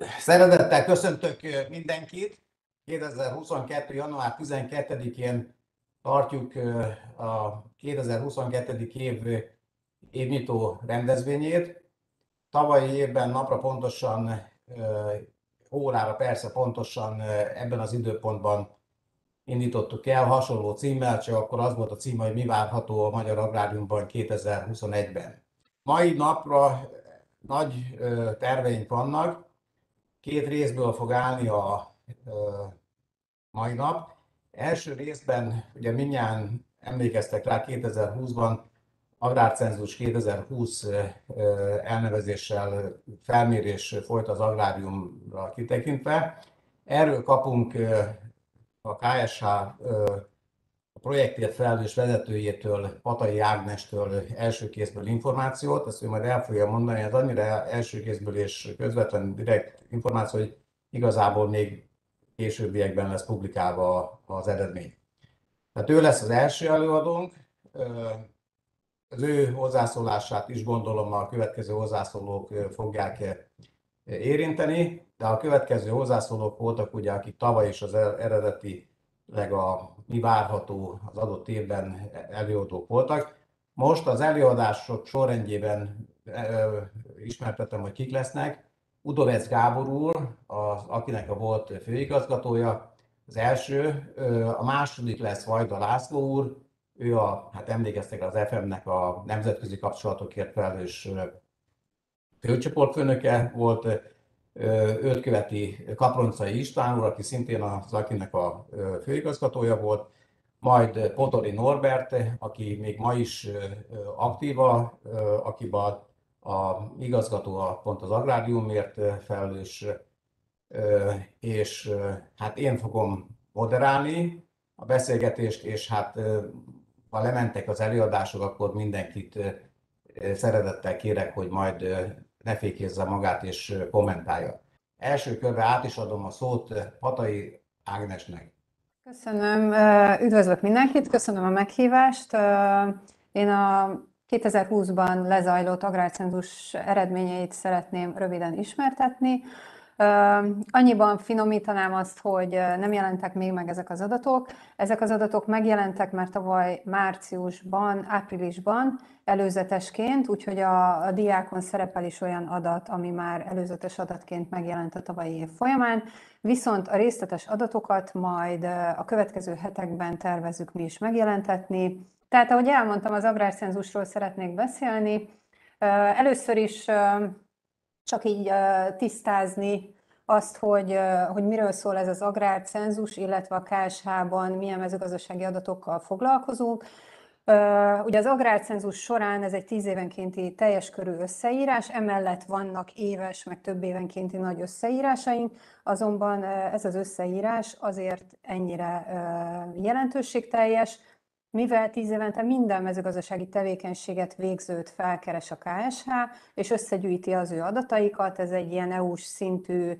Szeretettel köszöntök mindenkit. 2022. január 12-én tartjuk a 2022. év évnyitó rendezvényét. Tavalyi évben napra pontosan, órára persze pontosan ebben az időpontban indítottuk el, hasonló címmel, csak akkor az volt a cím, hogy mi várható a Magyar Agráriumban 2021-ben. Mai napra nagy terveink vannak, két részből fog állni a mai nap. Első részben, ugye mindjárt emlékeztek rá, 2020-ban Agrárcenzus 2020 elnevezéssel felmérés folyt az agráriumra kitekintve. Erről kapunk a KSH a projektért felelős vezetőjétől, Patai Ágnestől első kézből információt, ezt ő majd el fogja mondani, ez annyira első kézből és közvetlen direkt információ, hogy igazából még későbbiekben lesz publikálva az eredmény. Tehát ő lesz az első előadónk, az ő hozzászólását is gondolom a következő hozzászólók fogják érinteni, de a következő hozzászólók voltak ugye, akik tavaly is az eredeti a mi várható az adott évben előadók voltak. Most az előadások sorrendjében ismertetem, hogy kik lesznek. Udovec Gábor úr, az, akinek a volt főigazgatója, az első. A második lesz Vajda László úr, ő a, hát emlékeztek az FM-nek a nemzetközi kapcsolatokért felelős főcsoportfőnöke volt, őt követi Kaproncai István úr, aki szintén az Akinek a főigazgatója volt, majd Potori Norbert, aki még ma is aktíva, akiben a igazgató a pont az agráriumért felelős, és hát én fogom moderálni a beszélgetést, és hát ha lementek az előadások, akkor mindenkit szeretettel kérek, hogy majd ne fékézze magát és kommentálja. Első körbe át is adom a szót Patai Ágnesnek. Köszönöm, üdvözlök mindenkit, köszönöm a meghívást. Én a 2020-ban lezajlott agrárcenzus eredményeit szeretném röviden ismertetni. Annyiban finomítanám azt, hogy nem jelentek még meg ezek az adatok. Ezek az adatok megjelentek már tavaly márciusban, áprilisban előzetesként, úgyhogy a, a diákon szerepel is olyan adat, ami már előzetes adatként megjelent a tavalyi év folyamán, viszont a részletes adatokat majd a következő hetekben tervezük mi is megjelentetni. Tehát ahogy elmondtam, az agrárcenzusról szeretnék beszélni. Először is csak így tisztázni azt, hogy, hogy miről szól ez az agrárcenzus, illetve a KSH-ban milyen mezőgazdasági adatokkal foglalkozunk. Ugye az agrárcenzus során ez egy tíz évenkénti teljes körű összeírás, emellett vannak éves, meg több évenkénti nagy összeírásaink, azonban ez az összeírás azért ennyire jelentőségteljes, mivel tíz évente minden mezőgazdasági tevékenységet végzőt felkeres a KSH, és összegyűjti az ő adataikat, ez egy ilyen EU-s szintű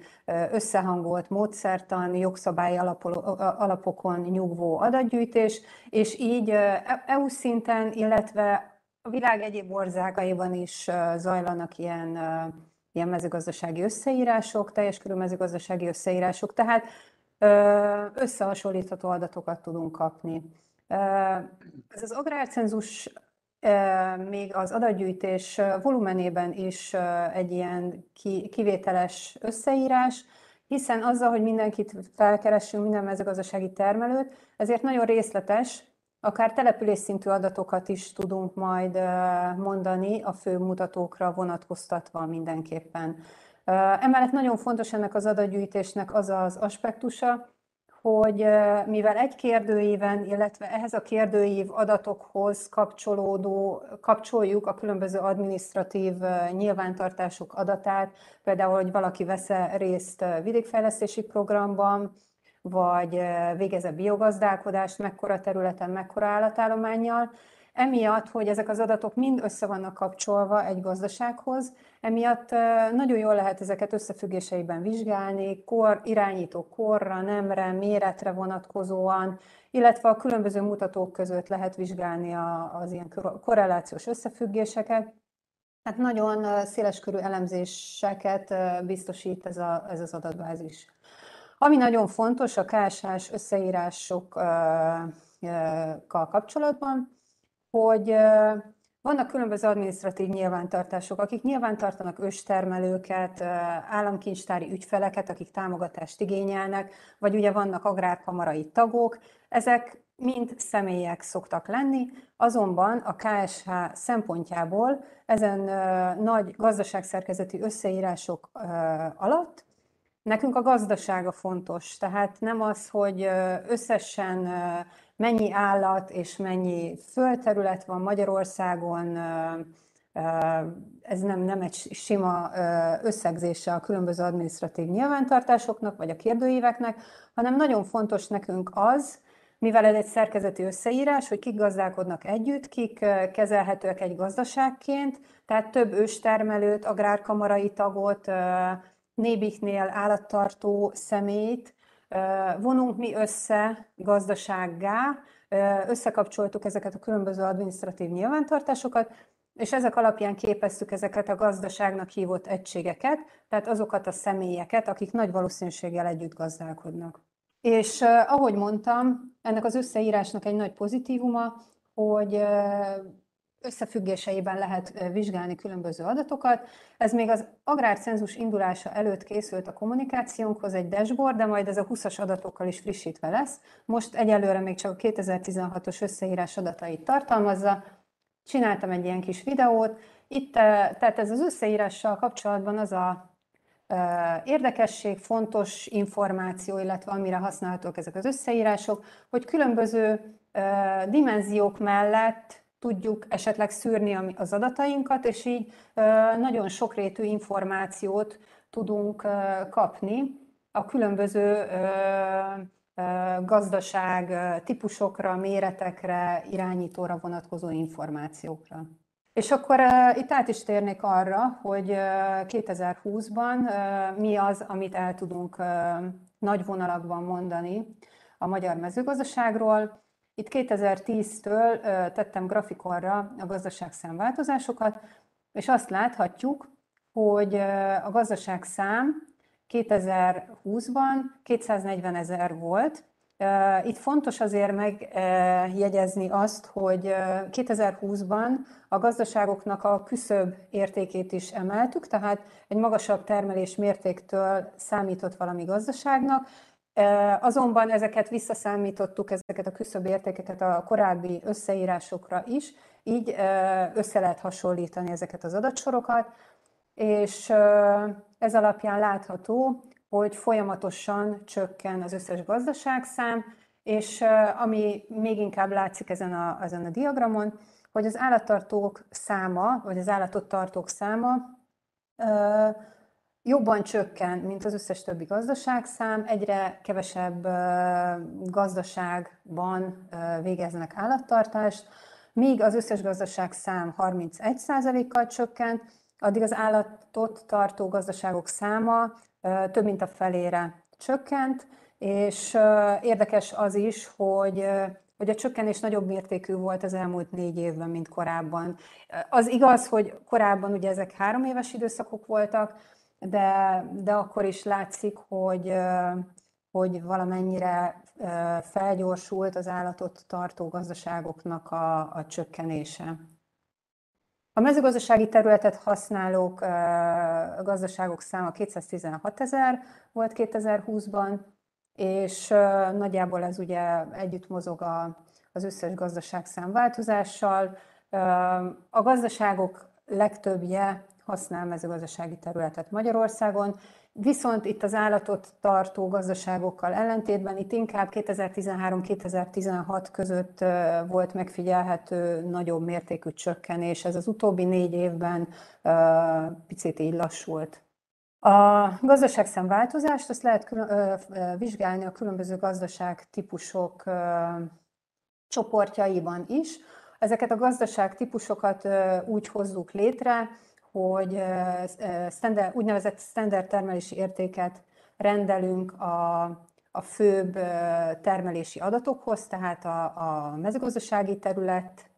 összehangolt módszertan, jogszabály alapokon nyugvó adatgyűjtés, és így EU szinten, illetve a világ egyéb országaiban is zajlanak ilyen, ilyen mezőgazdasági összeírások, teljes körű mezőgazdasági összeírások, tehát összehasonlítható adatokat tudunk kapni. Ez az agrárcenzus még az adatgyűjtés volumenében is egy ilyen kivételes összeírás, hiszen azzal, hogy mindenkit felkeresünk, minden mezőgazdasági termelőt, ezért nagyon részletes, akár település szintű adatokat is tudunk majd mondani a fő mutatókra vonatkoztatva mindenképpen. Emellett nagyon fontos ennek az adatgyűjtésnek az az aspektusa, hogy mivel egy kérdőíven, illetve ehhez a kérdőív adatokhoz kapcsolódó, kapcsoljuk a különböző administratív nyilvántartások adatát, például, hogy valaki vesz részt vidékfejlesztési programban, vagy végez-e biogazdálkodást, mekkora területen, mekkora állatállományjal, Emiatt, hogy ezek az adatok mind össze vannak kapcsolva egy gazdasághoz, emiatt nagyon jól lehet ezeket összefüggéseiben vizsgálni, kor, irányító korra, nemre, méretre vonatkozóan, illetve a különböző mutatók között lehet vizsgálni az ilyen korrelációs összefüggéseket. Hát nagyon széleskörű elemzéseket biztosít ez, a, ez az adatbázis. Ami nagyon fontos a KSH-s összeírásokkal kapcsolatban, hogy vannak különböző adminisztratív nyilvántartások, akik nyilvántartanak őstermelőket, államkincstári ügyfeleket, akik támogatást igényelnek, vagy ugye vannak agrárkamarai tagok. Ezek mind személyek szoktak lenni, azonban a KSH szempontjából ezen nagy gazdaságszerkezeti összeírások alatt nekünk a gazdasága fontos. Tehát nem az, hogy összesen mennyi állat és mennyi földterület van Magyarországon, ez nem, nem egy sima összegzése a különböző adminisztratív nyilvántartásoknak, vagy a kérdőíveknek, hanem nagyon fontos nekünk az, mivel ez egy szerkezeti összeírás, hogy kik gazdálkodnak együtt, kik kezelhetőek egy gazdaságként, tehát több őstermelőt, agrárkamarai tagot, nébiknél állattartó személyt vonunk mi össze gazdasággá, összekapcsoltuk ezeket a különböző adminisztratív nyilvántartásokat, és ezek alapján képeztük ezeket a gazdaságnak hívott egységeket, tehát azokat a személyeket, akik nagy valószínűséggel együtt gazdálkodnak. És ahogy mondtam, ennek az összeírásnak egy nagy pozitívuma, hogy összefüggéseiben lehet vizsgálni különböző adatokat. Ez még az agrárcenzus indulása előtt készült a kommunikációnkhoz egy dashboard, de majd ez a 20-as adatokkal is frissítve lesz. Most egyelőre még csak a 2016-os összeírás adatait tartalmazza. Csináltam egy ilyen kis videót. Itt, tehát ez az összeírással kapcsolatban az a érdekesség, fontos információ, illetve amire használhatók ezek az összeírások, hogy különböző dimenziók mellett tudjuk esetleg szűrni az adatainkat, és így nagyon sokrétű információt tudunk kapni a különböző gazdaság típusokra, méretekre, irányítóra vonatkozó információkra. És akkor itt át is térnék arra, hogy uh, 2020-ban uh, mi az, amit el tudunk nagy vonalakban mondani a magyar mezőgazdaságról. Itt 2010-től uh, tettem grafikonra a gazdaságszám változásokat, és azt láthatjuk, hogy a gazdaságszám 2020-ban 240 ezer volt, itt fontos azért megjegyezni azt, hogy 2020-ban a gazdaságoknak a küszöbb értékét is emeltük, tehát egy magasabb termelés mértéktől számított valami gazdaságnak, Azonban ezeket visszaszámítottuk, ezeket a küszöbb értékeket a korábbi összeírásokra is, így össze lehet hasonlítani ezeket az adatsorokat, és ez alapján látható, hogy folyamatosan csökken az összes gazdaságszám, és ami még inkább látszik ezen a, ezen a diagramon, hogy az állattartók száma, vagy az állatot tartók száma jobban csökken, mint az összes többi gazdaságszám, egyre kevesebb gazdaságban végeznek állattartást, míg az összes gazdaságszám 31%-kal csökkent, addig az állatot tartó gazdaságok száma több mint a felére csökkent, és érdekes az is, hogy hogy a csökkenés nagyobb mértékű volt az elmúlt négy évben, mint korábban. Az igaz, hogy korábban ugye ezek három éves időszakok voltak, de, de akkor is látszik, hogy, hogy valamennyire felgyorsult az állatot tartó gazdaságoknak a, a csökkenése. A mezőgazdasági területet használók gazdaságok száma 216 ezer volt 2020-ban, és nagyjából ez ugye együtt mozog a, az összes gazdaság számváltozással. A gazdaságok legtöbbje használ mezőgazdasági területet Magyarországon, viszont itt az állatot tartó gazdaságokkal ellentétben itt inkább 2013-2016 között volt megfigyelhető nagyobb mértékű csökkenés. Ez az utóbbi négy évben picit így lassult. A gazdaságszem változást azt lehet külön, vizsgálni a különböző gazdaság típusok csoportjaiban is. Ezeket a gazdaság típusokat úgy hozzuk létre, hogy standard, úgynevezett standard termelési értéket rendelünk a, a főbb termelési adatokhoz, tehát a, a mezőgazdasági terület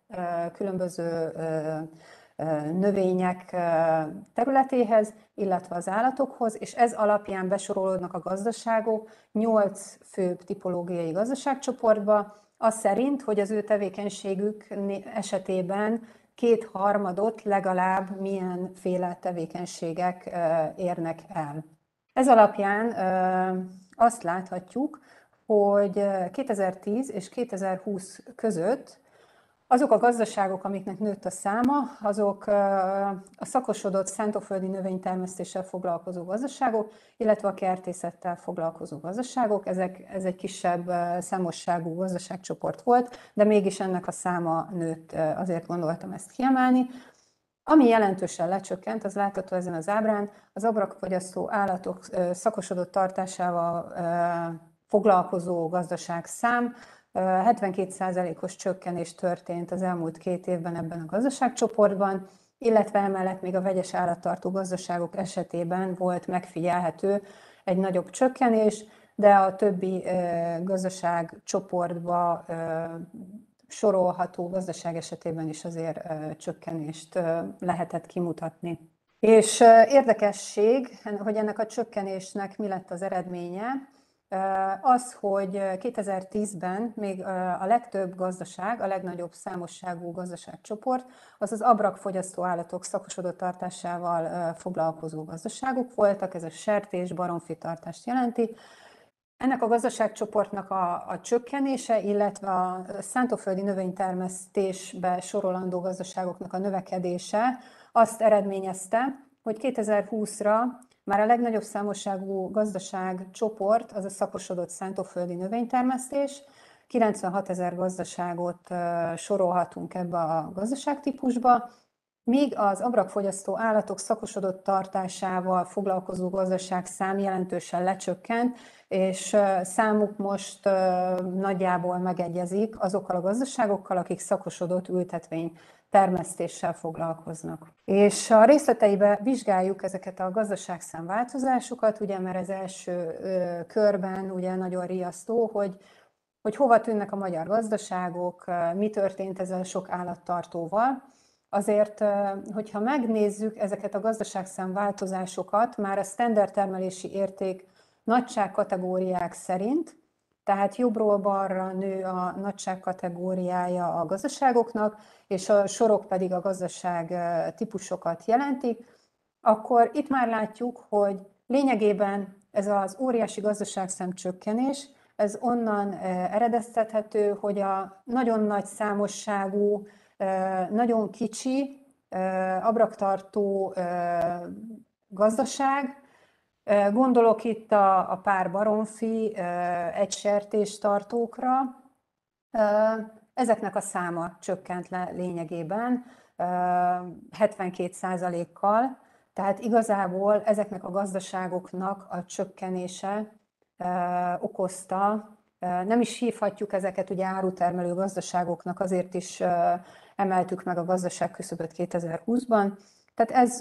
különböző növények területéhez, illetve az állatokhoz, és ez alapján besorolódnak a gazdaságok nyolc főbb tipológiai gazdaságcsoportba, az szerint, hogy az ő tevékenységük esetében kétharmadot legalább milyenféle tevékenységek érnek el. Ez alapján azt láthatjuk, hogy 2010 és 2020 között azok a gazdaságok, amiknek nőtt a száma, azok a szakosodott szántóföldi növénytermesztéssel foglalkozó gazdaságok, illetve a kertészettel foglalkozó gazdaságok. Ezek, ez egy kisebb számosságú gazdaságcsoport volt, de mégis ennek a száma nőtt, azért gondoltam ezt kiemelni. Ami jelentősen lecsökkent, az látható ezen az ábrán, az abrakfogyasztó állatok szakosodott tartásával foglalkozó gazdaság szám, 72%-os csökkenés történt az elmúlt két évben ebben a gazdaságcsoportban, illetve emellett még a vegyes állattartó gazdaságok esetében volt megfigyelhető egy nagyobb csökkenés, de a többi gazdaságcsoportba sorolható gazdaság esetében is azért csökkenést lehetett kimutatni. És érdekesség, hogy ennek a csökkenésnek mi lett az eredménye, az, hogy 2010-ben még a legtöbb gazdaság, a legnagyobb számosságú gazdaságcsoport, az az abrakfogyasztó állatok szakosodott tartásával foglalkozó gazdaságok voltak, ez a sertés, baromfi tartást jelenti. Ennek a gazdaságcsoportnak a, a csökkenése, illetve a szántóföldi növénytermesztésbe sorolandó gazdaságoknak a növekedése azt eredményezte, hogy 2020-ra már a legnagyobb számosságú gazdaság csoport az a szakosodott szántóföldi növénytermesztés. 96 ezer gazdaságot sorolhatunk ebbe a gazdaságtípusba, míg az abrakfogyasztó állatok szakosodott tartásával foglalkozó gazdaság szám jelentősen lecsökkent, és számuk most nagyjából megegyezik azokkal a gazdaságokkal, akik szakosodott ültetvény termesztéssel foglalkoznak. És a részleteibe vizsgáljuk ezeket a gazdaságszám változásokat, ugye, mert az első körben ugye nagyon riasztó, hogy hogy hova tűnnek a magyar gazdaságok, mi történt ezzel sok állattartóval. Azért, hogyha megnézzük ezeket a gazdaságszám változásokat, már a standard termelési érték nagyság kategóriák szerint, tehát jobbról balra nő a nagyság kategóriája a gazdaságoknak, és a sorok pedig a gazdaság típusokat jelentik, akkor itt már látjuk, hogy lényegében ez az óriási gazdaságszem csökkenés, ez onnan eredeztethető, hogy a nagyon nagy számosságú, nagyon kicsi, abraktartó gazdaság, Gondolok itt a, a pár baromfi, egy sertéstartókra. Ezeknek a száma csökkent le lényegében 72%-kal, tehát igazából ezeknek a gazdaságoknak a csökkenése okozta, nem is hívhatjuk ezeket ugye árutermelő gazdaságoknak, azért is emeltük meg a gazdaság küszöböt 2020-ban. Tehát ez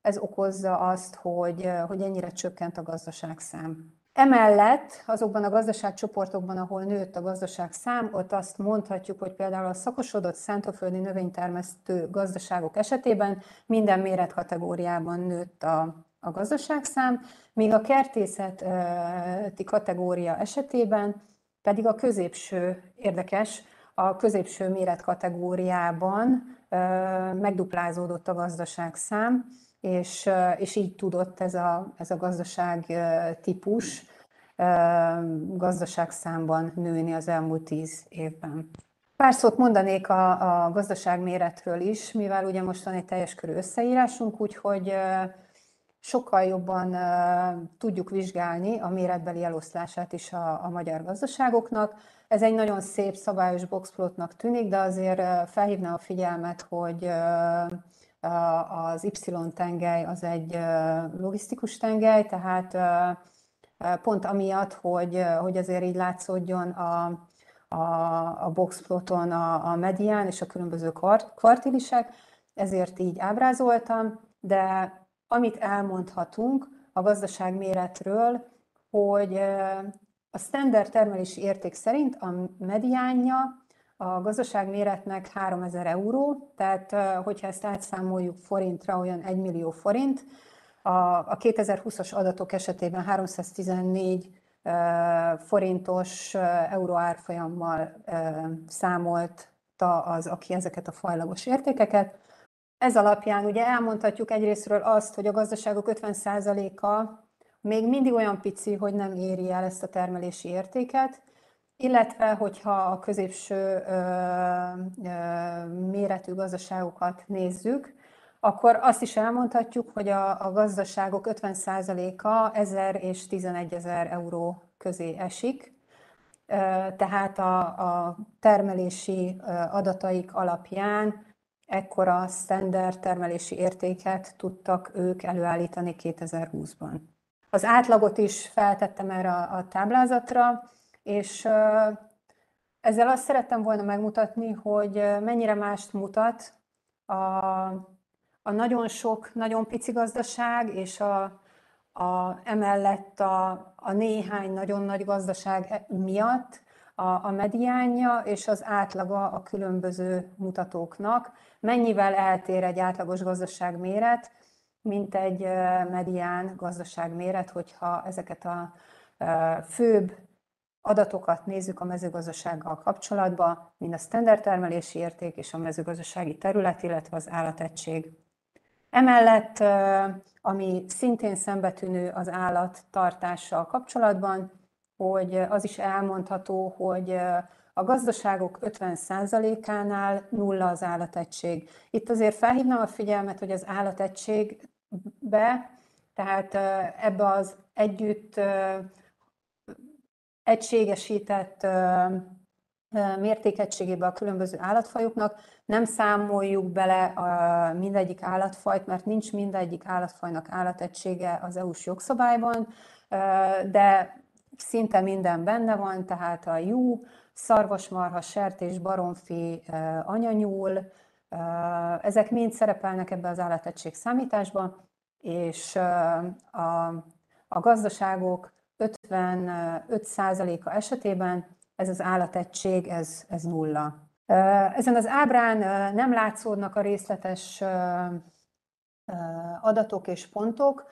ez okozza azt, hogy, hogy ennyire csökkent a gazdaságszám. Emellett azokban a gazdaságcsoportokban, ahol nőtt a gazdaságszám, ott azt mondhatjuk, hogy például a szakosodott szántóföldi növénytermesztő gazdaságok esetében minden méretkategóriában nőtt a, a gazdaságszám, míg a kertészeti kategória esetében pedig a középső, érdekes, a középső méretkategóriában megduplázódott a gazdaságszám, és, és így tudott ez a, ez a gazdaság típus gazdaságszámban nőni az elmúlt tíz évben. Pár szót mondanék a, a gazdaságméretről is, mivel ugye most van egy teljes körű összeírásunk, úgyhogy sokkal jobban tudjuk vizsgálni a méretbeli eloszlását is a, a magyar gazdaságoknak. Ez egy nagyon szép szabályos boxplotnak tűnik, de azért felhívna a figyelmet, hogy az Y-tengely az egy logisztikus tengely, tehát pont amiatt, hogy, hogy azért így látszódjon a, a, a boxploton a, a medián és a különböző kvartilisek, ezért így ábrázoltam, de amit elmondhatunk a gazdaság méretről, hogy a standard termelési érték szerint a mediánja a gazdaság méretnek 3000 euró, tehát hogyha ezt átszámoljuk forintra, olyan 1 millió forint. A, a 2020-as adatok esetében 314 forintos euró árfolyammal számolta az, aki ezeket a fajlagos értékeket. Ez alapján ugye elmondhatjuk egyrésztről azt, hogy a gazdaságok 50%-a még mindig olyan pici, hogy nem éri el ezt a termelési értéket, illetve hogyha a középső ö, ö, méretű gazdaságokat nézzük, akkor azt is elmondhatjuk, hogy a, a gazdaságok 50%-a 1000 és 11 ezer euró közé esik, tehát a, a termelési adataik alapján ekkora standard termelési értéket tudtak ők előállítani 2020-ban. Az átlagot is feltettem erre a táblázatra, és ezzel azt szerettem volna megmutatni, hogy mennyire mást mutat a, a nagyon sok, nagyon pici gazdaság, és a, a, emellett a, a néhány nagyon nagy gazdaság e, miatt a, a mediánja és az átlaga a különböző mutatóknak. Mennyivel eltér egy átlagos gazdaság méret, mint egy medián gazdaság méret, hogyha ezeket a főbb adatokat nézzük a mezőgazdasággal kapcsolatban, mint a standard termelési érték és a mezőgazdasági terület, illetve az állategység. Emellett, ami szintén szembetűnő az állattartással kapcsolatban, hogy az is elmondható, hogy a gazdaságok 50%-ánál nulla az állategység. Itt azért felhívnám a figyelmet, hogy az állatettségbe, tehát ebbe az együtt egységesített mértékegységébe a különböző állatfajoknak, nem számoljuk bele a mindegyik állatfajt, mert nincs mindegyik állatfajnak állategysége az EU-s jogszabályban, de szinte minden benne van, tehát a jú, szarvasmarha, sertés, baromfi, anyanyúl, ezek mind szerepelnek ebbe az állategység számításba, és a, a gazdaságok 55%-a esetében ez az állategység, ez, ez nulla. Ezen az ábrán nem látszódnak a részletes adatok és pontok.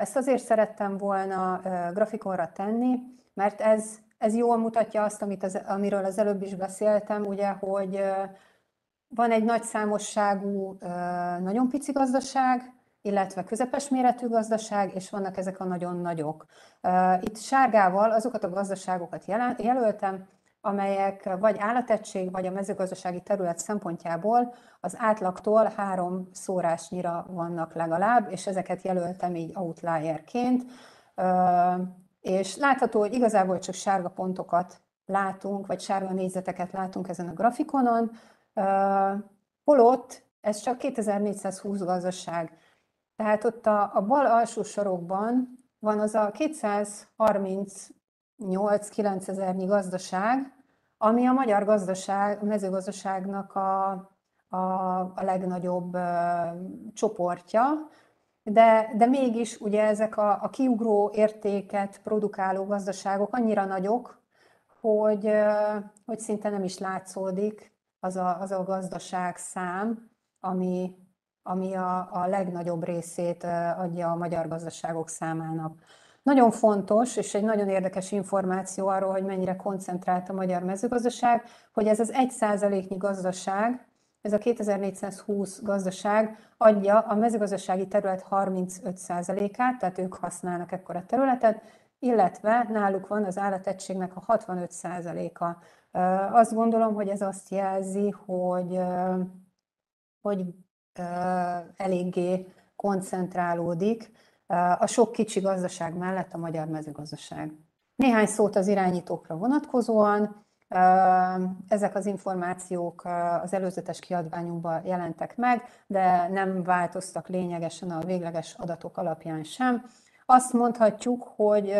Ezt azért szerettem volna grafikonra tenni, mert ez, ez jól mutatja azt, amit az, amiről az előbb is beszéltem, ugye, hogy van egy nagy számosságú, nagyon pici gazdaság, illetve közepes méretű gazdaság, és vannak ezek a nagyon nagyok. Itt sárgával azokat a gazdaságokat jelöltem, amelyek vagy állategység, vagy a mezőgazdasági terület szempontjából az átlagtól három szórásnyira vannak legalább, és ezeket jelöltem így outlierként. És látható, hogy igazából csak sárga pontokat látunk, vagy sárga négyzeteket látunk ezen a grafikonon, holott ez csak 2420 gazdaság. Tehát ott a, a bal alsó sorokban van az a 238-9 ezernyi gazdaság, ami a magyar gazdaság, a mezőgazdaságnak a, a, a legnagyobb uh, csoportja, de, de mégis ugye ezek a, a kiugró értéket produkáló gazdaságok annyira nagyok, hogy, uh, hogy szinte nem is látszódik az a, az a gazdaság szám, ami, ami a, a legnagyobb részét adja a magyar gazdaságok számának. Nagyon fontos, és egy nagyon érdekes információ arról, hogy mennyire koncentrált a magyar mezőgazdaság, hogy ez az 1%-nyi gazdaság, ez a 2420 gazdaság adja a mezőgazdasági terület 35%-át, tehát ők használnak ekkora területet, illetve náluk van az állategységnek a 65%-a. Azt gondolom, hogy ez azt jelzi, hogy, hogy eléggé koncentrálódik a sok kicsi gazdaság mellett a magyar mezőgazdaság. Néhány szót az irányítókra vonatkozóan. Ezek az információk az előzetes kiadványunkban jelentek meg, de nem változtak lényegesen a végleges adatok alapján sem. Azt mondhatjuk, hogy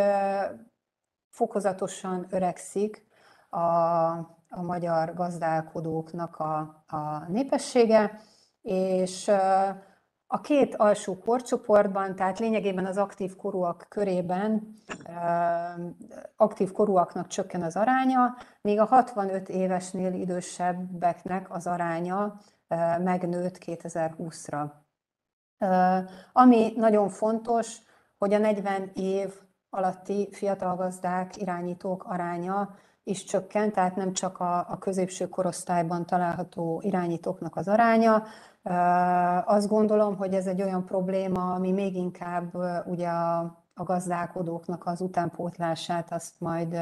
fokozatosan öregszik a, a magyar gazdálkodóknak a, a népessége, és A két alsó korcsoportban, tehát lényegében az aktív korúak körében aktív korúaknak csökken az aránya, míg a 65 évesnél idősebbeknek az aránya megnőtt 2020-ra. Ami nagyon fontos, hogy a 40 év alatti fiatal gazdák, irányítók aránya is csökkent, tehát nem csak a, a középső korosztályban található irányítóknak az aránya. Azt gondolom, hogy ez egy olyan probléma, ami még inkább ugye a, a gazdálkodóknak az utánpótlását azt majd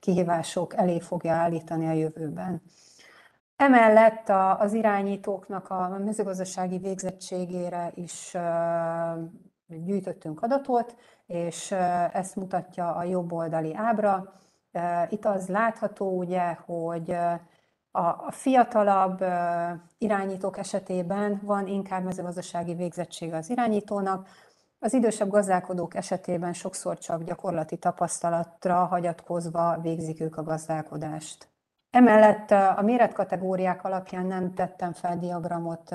kihívások elé fogja állítani a jövőben. Emellett az irányítóknak a mezőgazdasági végzettségére is gyűjtöttünk adatot, és ezt mutatja a jobb oldali ábra. Itt az látható, ugye, hogy a fiatalabb irányítók esetében van inkább mezőgazdasági végzettsége az irányítónak, az idősebb gazdálkodók esetében sokszor csak gyakorlati tapasztalatra hagyatkozva végzik ők a gazdálkodást. Emellett a méretkategóriák alapján nem tettem fel diagramot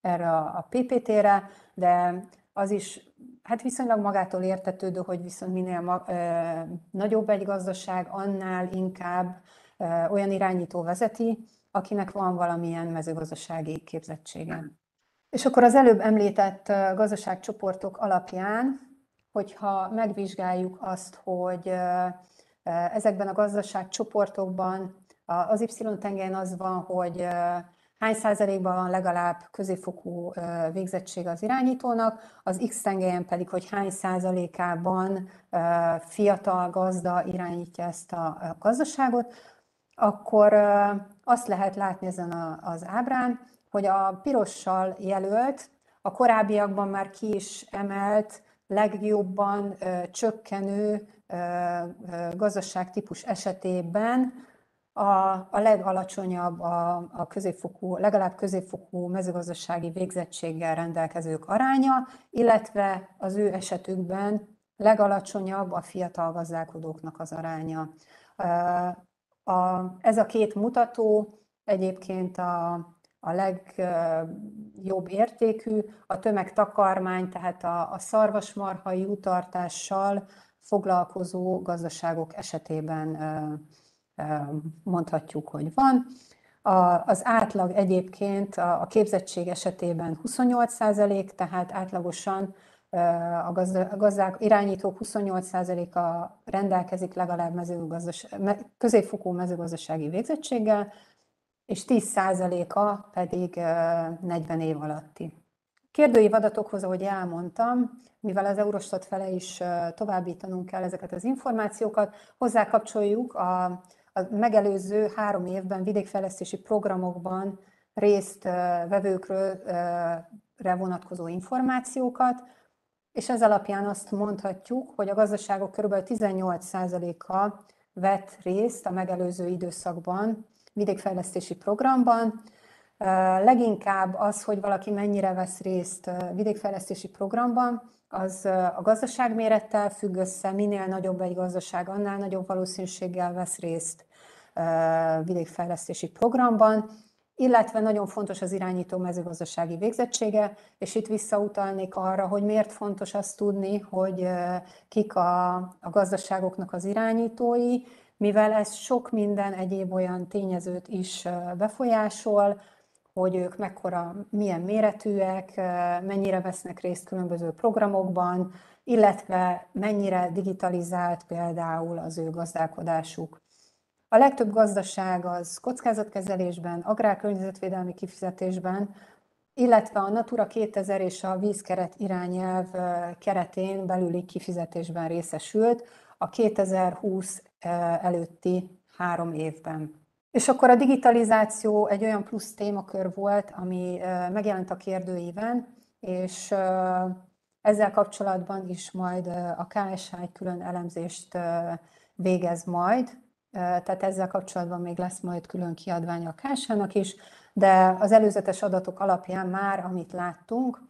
erre a PPT-re, de az is hát viszonylag magától értetődő, hogy viszont minél ma, ö, nagyobb egy gazdaság, annál inkább olyan irányító vezeti, akinek van valamilyen mezőgazdasági képzettsége. És akkor az előbb említett gazdaságcsoportok alapján, hogyha megvizsgáljuk azt, hogy ezekben a gazdaságcsoportokban az Y-tengelyen az van, hogy hány százalékban van legalább középfokú végzettség az irányítónak, az X tengelyen pedig, hogy hány százalékában fiatal gazda irányítja ezt a gazdaságot, akkor azt lehet látni ezen az ábrán, hogy a pirossal jelölt, a korábbiakban már ki is emelt, legjobban csökkenő gazdaságtípus esetében a, a legalacsonyabb a, a középfokú, legalább középfokú mezőgazdasági végzettséggel rendelkezők aránya, illetve az ő esetükben legalacsonyabb a fiatal gazdálkodóknak az aránya. A, ez a két mutató egyébként a, a legjobb értékű, a tömegtakarmány, tehát a, a szarvasmarhai jutartással foglalkozó gazdaságok esetében mondhatjuk, hogy van. Az átlag egyébként a képzettség esetében 28% tehát átlagosan a gazdák, irányítók 28%-a rendelkezik legalább mezőgazdaság, középfokú mezőgazdasági végzettséggel, és 10%-a pedig 40 év alatti. Kérdőív adatokhoz, ahogy elmondtam, mivel az Eurostat fele is továbbítanunk kell ezeket az információkat, hozzákapcsoljuk a a megelőző három évben vidékfejlesztési programokban részt vevőkről vonatkozó információkat, és ez alapján azt mondhatjuk, hogy a gazdaságok kb. 18%-a vett részt a megelőző időszakban vidékfejlesztési programban. Leginkább az, hogy valaki mennyire vesz részt vidékfejlesztési programban, az a gazdaság mérettel függ össze, minél nagyobb egy gazdaság, annál nagyobb valószínűséggel vesz részt vidékfejlesztési programban, illetve nagyon fontos az irányító mezőgazdasági végzettsége, és itt visszautalnék arra, hogy miért fontos azt tudni, hogy kik a, a gazdaságoknak az irányítói, mivel ez sok minden egyéb olyan tényezőt is befolyásol, hogy ők mekkora, milyen méretűek, mennyire vesznek részt különböző programokban, illetve mennyire digitalizált például az ő gazdálkodásuk. A legtöbb gazdaság az kockázatkezelésben, agrárkörnyezetvédelmi kifizetésben, illetve a Natura 2000 és a vízkeret irányelv keretén belüli kifizetésben részesült a 2020 előtti három évben. És akkor a digitalizáció egy olyan plusz témakör volt, ami megjelent a kérdőíven, és ezzel kapcsolatban is majd a KSH egy külön elemzést végez majd, tehát ezzel kapcsolatban még lesz majd külön kiadvány a KSH-nak is, de az előzetes adatok alapján már, amit láttunk,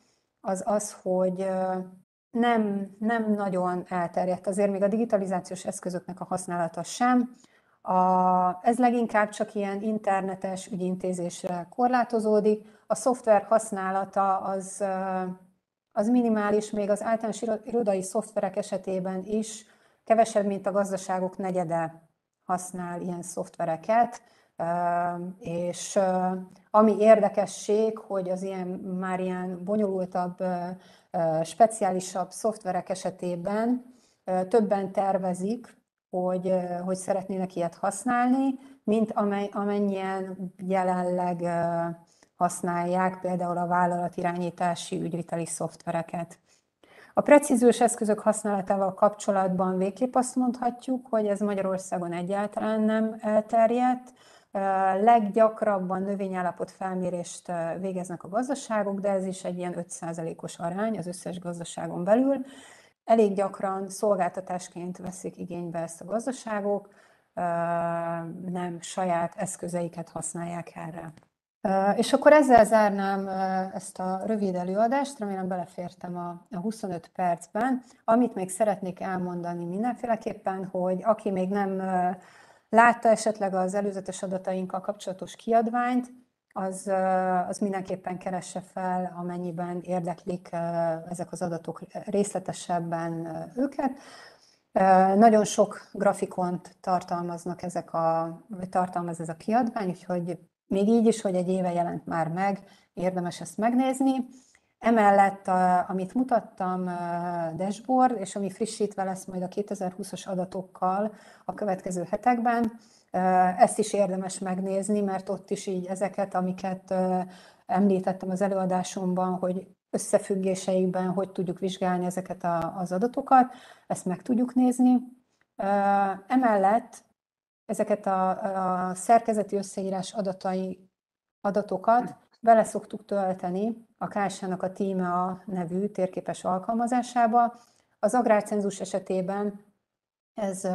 az az, hogy nem, nem nagyon elterjedt azért még a digitalizációs eszközöknek a használata sem. A, ez leginkább csak ilyen internetes ügyintézésre korlátozódik. a szoftver használata az, az minimális, még az általános irodai szoftverek esetében is kevesebb, mint a gazdaságok negyede használ ilyen szoftvereket, és ami érdekesség, hogy az ilyen már ilyen bonyolultabb, speciálisabb szoftverek esetében többen tervezik, hogy, hogy szeretnének ilyet használni, mint amennyien jelenleg használják például a vállalatirányítási ügyviteli szoftvereket. A precíziós eszközök használatával kapcsolatban végképp azt mondhatjuk, hogy ez Magyarországon egyáltalán nem elterjedt. Leggyakrabban növényállapot felmérést végeznek a gazdaságok, de ez is egy ilyen 5%-os arány az összes gazdaságon belül. Elég gyakran szolgáltatásként veszik igénybe ezt a gazdaságok, nem saját eszközeiket használják erre. És akkor ezzel zárnám ezt a rövid előadást, remélem belefértem a 25 percben. Amit még szeretnék elmondani mindenféleképpen, hogy aki még nem látta esetleg az előzetes adatainkkal kapcsolatos kiadványt, az, az mindenképpen keresse fel, amennyiben érdeklik ezek az adatok részletesebben őket. Nagyon sok grafikont tartalmaznak ezek a, tartalmaz ez a kiadvány, úgyhogy még így is, hogy egy éve jelent már meg, érdemes ezt megnézni. Emellett, amit mutattam, dashboard, és ami frissítve lesz majd a 2020-as adatokkal a következő hetekben, ezt is érdemes megnézni, mert ott is így ezeket, amiket említettem az előadásomban, hogy összefüggéseikben hogy tudjuk vizsgálni ezeket az adatokat, ezt meg tudjuk nézni. Emellett ezeket a, a szerkezeti összeírás adatai, adatokat bele szoktuk tölteni a KSH-nak a Tímea nevű térképes alkalmazásába. Az agrárcenzus esetében ez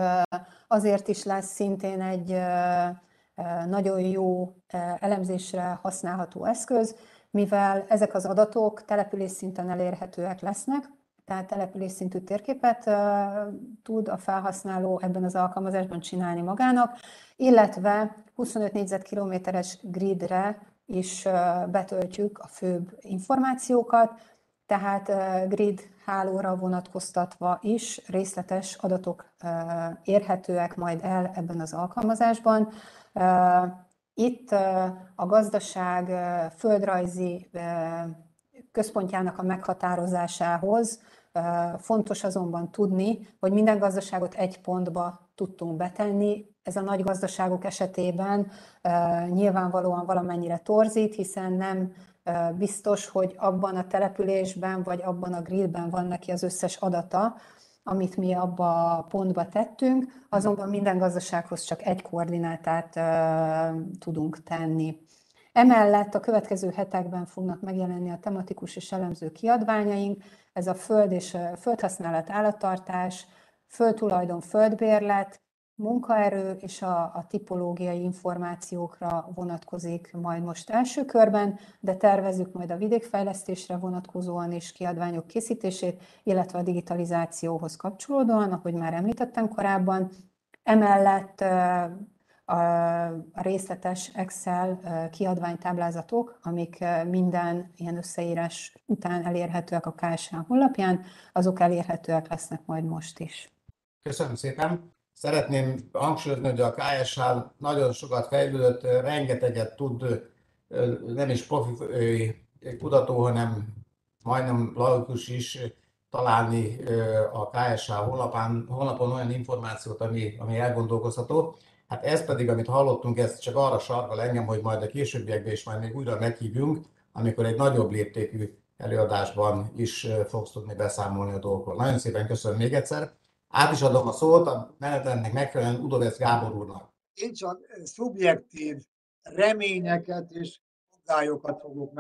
azért is lesz szintén egy nagyon jó elemzésre használható eszköz, mivel ezek az adatok település szinten elérhetőek lesznek, tehát település szintű térképet tud a felhasználó ebben az alkalmazásban csinálni magának, illetve 25 négyzetkilométeres gridre is betöltjük a főbb információkat, tehát grid hálóra vonatkoztatva is részletes adatok érhetőek majd el ebben az alkalmazásban. Itt a gazdaság földrajzi központjának a meghatározásához fontos azonban tudni, hogy minden gazdaságot egy pontba tudtunk betenni. Ez a nagy gazdaságok esetében nyilvánvalóan valamennyire torzít, hiszen nem biztos, hogy abban a településben vagy abban a gridben van neki az összes adata, amit mi abba a pontba tettünk, azonban minden gazdasághoz csak egy koordinátát tudunk tenni. Emellett a következő hetekben fognak megjelenni a tematikus és elemző kiadványaink, ez a föld és földhasználat állattartás, földtulajdon, földbérlet, munkaerő és a, a tipológiai információkra vonatkozik majd most első körben, de tervezzük majd a vidékfejlesztésre vonatkozóan is kiadványok készítését, illetve a digitalizációhoz kapcsolódóan, ahogy már említettem korábban. Emellett a részletes Excel kiadványtáblázatok, amik minden ilyen összeírás után elérhetőek a KSH honlapján, azok elérhetőek lesznek majd most is. Köszönöm szépen! Szeretném hangsúlyozni, hogy a KSH nagyon sokat fejlődött, rengeteget tud, nem is profi kutató, hanem majdnem laikus is találni a KSH honlapán, honlapon olyan információt, ami, ami elgondolkozható. Hát ez pedig, amit hallottunk, ez csak arra sarkal engem, hogy majd a későbbiekben is majd még újra meghívjunk, amikor egy nagyobb léptékű előadásban is fogsz tudni beszámolni a dolgokról. Nagyon szépen köszönöm még egyszer. Át is adom a szót a menetrendnek megfelelően Udovesz Gábor úrnak. Én csak szubjektív reményeket és aggályokat fogok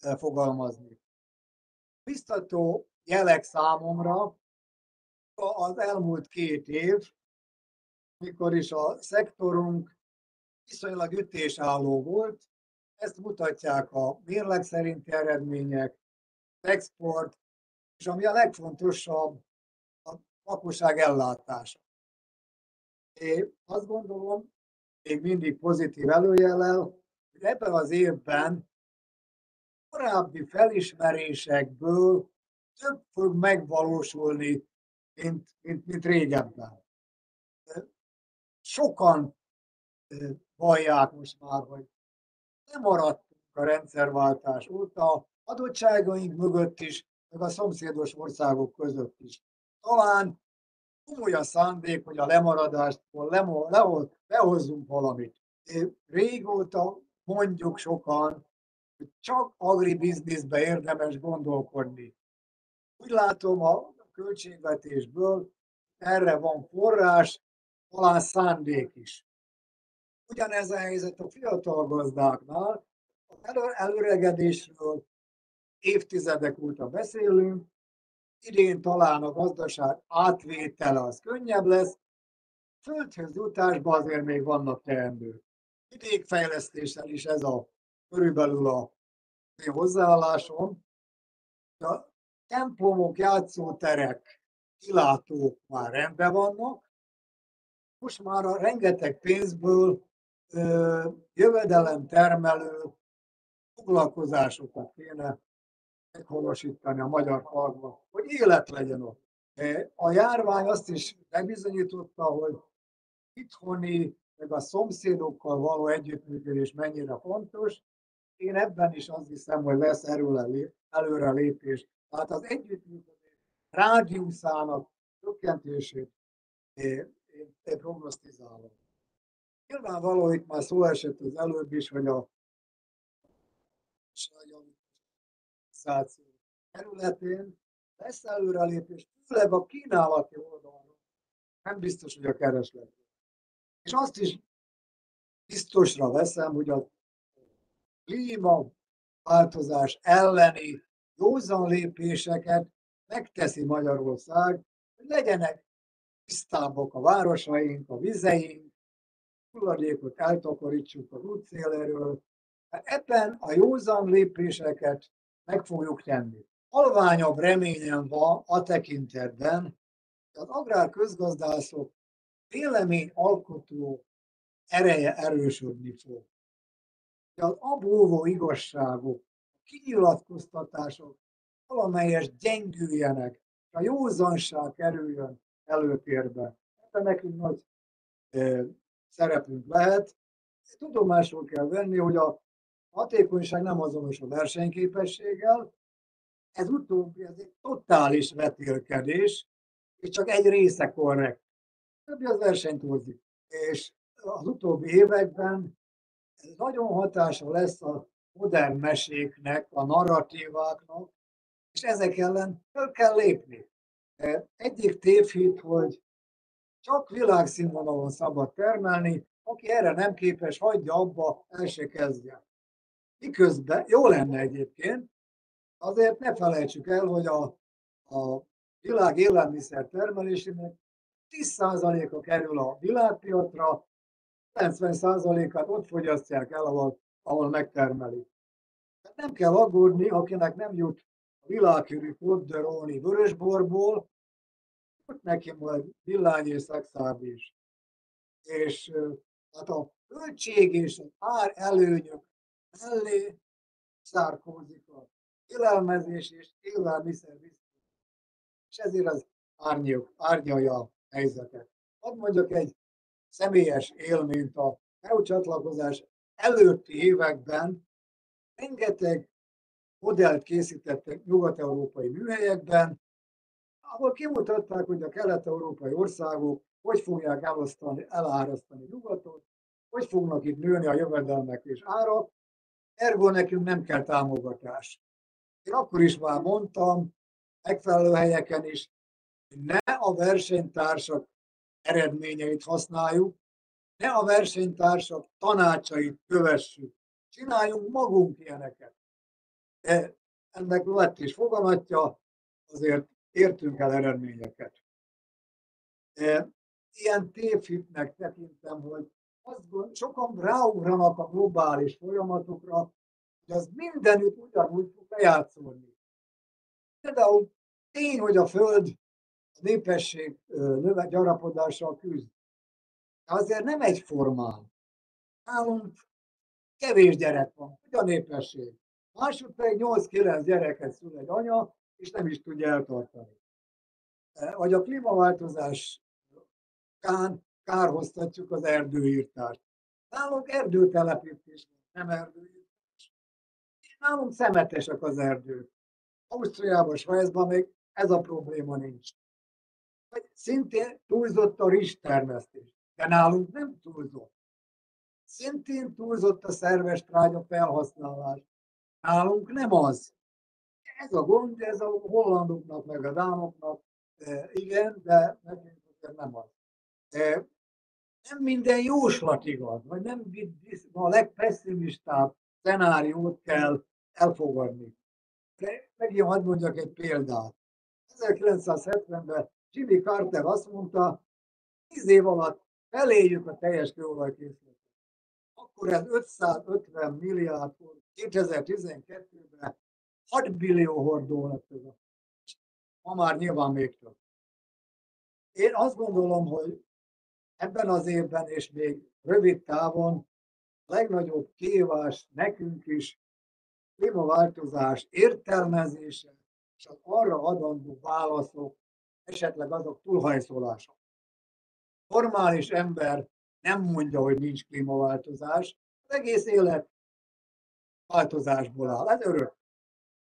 megfogalmazni. Biztató jelek számomra az elmúlt két év, mikor is a szektorunk viszonylag ütésálló volt, ezt mutatják a mérleg szerinti eredmények, export, és ami a legfontosabb, a lakosság ellátása. Én azt gondolom, még mindig pozitív előjellel, hogy ebben az évben korábbi felismerésekből több fog megvalósulni, mint, mint, mint régebben. Sokan vallják most már, hogy nem maradtunk a rendszerváltás óta, adottságaink mögött is, meg a szomszédos országok között is. Talán komoly a szándék, hogy a lemaradástól lehol, lehozzunk valamit. Régóta mondjuk sokan, hogy csak agribizniszbe érdemes gondolkodni. Úgy látom a költségvetésből, erre van forrás, talán szándék is. Ugyanez a helyzet a fiatal gazdáknál, az előregedésről évtizedek óta beszélünk, idén talán a gazdaság átvétele az könnyebb lesz, földhöz jutásban azért még vannak teendők. Vidékfejlesztéssel is ez a körülbelül a hozzáállásom. A templomok, játszóterek, kilátók már rendben vannak, most már a rengeteg pénzből ö, jövedelem termelő foglalkozásokat kéne meghonosítani a magyar parkban, hogy élet legyen ott. A járvány azt is megbizonyította, hogy itthoni, meg a szomszédokkal való együttműködés mennyire fontos. Én ebben is azt hiszem, hogy lesz erről előre lépés. Tehát az együttműködés rádiuszának csökkentését én, prognosztizálom. Nyilvánvaló, itt már szó esett az előbb is, hogy a területén lesz előrelépés, főleg a kínálati oldalon. Nem biztos, hogy a kereslet. És azt is biztosra veszem, hogy a klíma változás elleni józan lépéseket megteszi Magyarország, hogy legyenek tisztábbak a városaink, a vizeink, hulladékot eltakarítsuk az útszéléről. Hát ebben a józan lépéseket meg fogjuk tenni. Halványabb reményem van a tekintetben, az agrár közgazdászok vélemény alkotó ereje erősödni fog. Az abóvó igazságok, a kinyilatkoztatások valamelyes gyengüljenek, a józanság kerüljön előtérbe. Ebben nekünk nagy szerepünk lehet. Tudomásul kell venni, hogy a hatékonyság nem azonos a versenyképességgel, ez utóbbi ez egy totális vetélkedés, és csak egy része korrekt. Többi az versenyt hozik. És az utóbbi években ez nagyon hatása lesz a modern meséknek, a narratíváknak, és ezek ellen fel kell lépni. Egyik tévhit, hogy csak világszínvonalon szabad termelni, aki erre nem képes, hagyja abba, el se kezdje. Miközben jó lenne egyébként, azért ne felejtsük el, hogy a, a világ élelmiszer termelésének 10%-a kerül a világpiacra, 90%-át ott fogyasztják el, ahol, ahol megtermelik. Nem kell aggódni, akinek nem jut a világhírű Côte vörösborból, ott neki majd villány és szexáb is. És hát a költség és az ár előnyök mellé szárkózik a élelmezés és élelmiszer. És ezért az árnyok, árnyalja a helyzetet. Hadd mondjak egy személyes élményt a EU csatlakozás előtti években rengeteg modellt készítettek nyugat-európai műhelyekben, ahol kimutatták, hogy a kelet-európai országok hogy fogják elosztani, elárasztani nyugatot, hogy fognak itt nőni a jövedelmek és árak, ergo nekünk nem kell támogatás. Én akkor is már mondtam, megfelelő helyeken is, ne a versenytársak eredményeit használjuk, ne a versenytársak tanácsait kövessük. Csináljunk magunk ilyeneket. De ennek lett is foganatja, azért értünk el eredményeket. De ilyen tévhitnek tekintem, hogy azt gond, sokan ráugranak a globális folyamatokra, hogy az mindenütt ugyanúgy fog bejátszódni. Például tény, hogy a Föld a népesség növe gyarapodással küzd. De azért nem egyformán. Nálunk kevés gyerek van, hogy a népesség. Másod pedig 8-9 gyereket szül egy anya, és nem is tudja eltartani. Vagy a klímaváltozás kán kárhoztatjuk az erdőírtást. Nálunk erdőtelepítés, nem erdőírtás. Nálunk szemetesek az erdők. Ausztriában, Svájcban még ez a probléma nincs. Vagy szintén túlzott a rizstermesztés, de nálunk nem túlzott. Szintén túlzott a szerves trágya felhasználás. Nálunk nem az. Ez a gond, ez a hollandoknak, meg a dánoknak, e, igen, de nekünk nem az. E, nem minden jóslat igaz, vagy nem a legpesszimistább szenáriót kell elfogadni. De megint hadd mondjak egy példát. 1970-ben Jimmy Carter azt mondta, 10 év alatt feléljük a teljes kőolajkészletet. Akkor ez 550 milliárd volt. 2012-ben 6 billió hordó lett ez a Ma már nyilván még több. Én azt gondolom, hogy ebben az évben és még rövid távon a legnagyobb kívás nekünk is klímaváltozás értelmezése és az arra adandó válaszok, esetleg azok túlhajszolása. Normális ember nem mondja, hogy nincs klímaváltozás, az egész élet változásból áll, ez örök.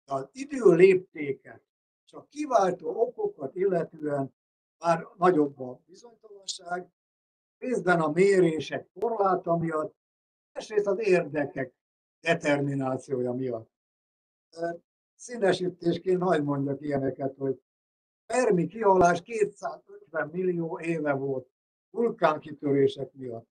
De az idő léptéket és kiváltó okokat illetően már nagyobb a bizonytalanság, részben a mérések korláta miatt, másrészt az érdekek determinációja miatt. Színesítésként nagy mondjak ilyeneket, hogy Permi kihalás 250 millió éve volt vulkánkitörések miatt.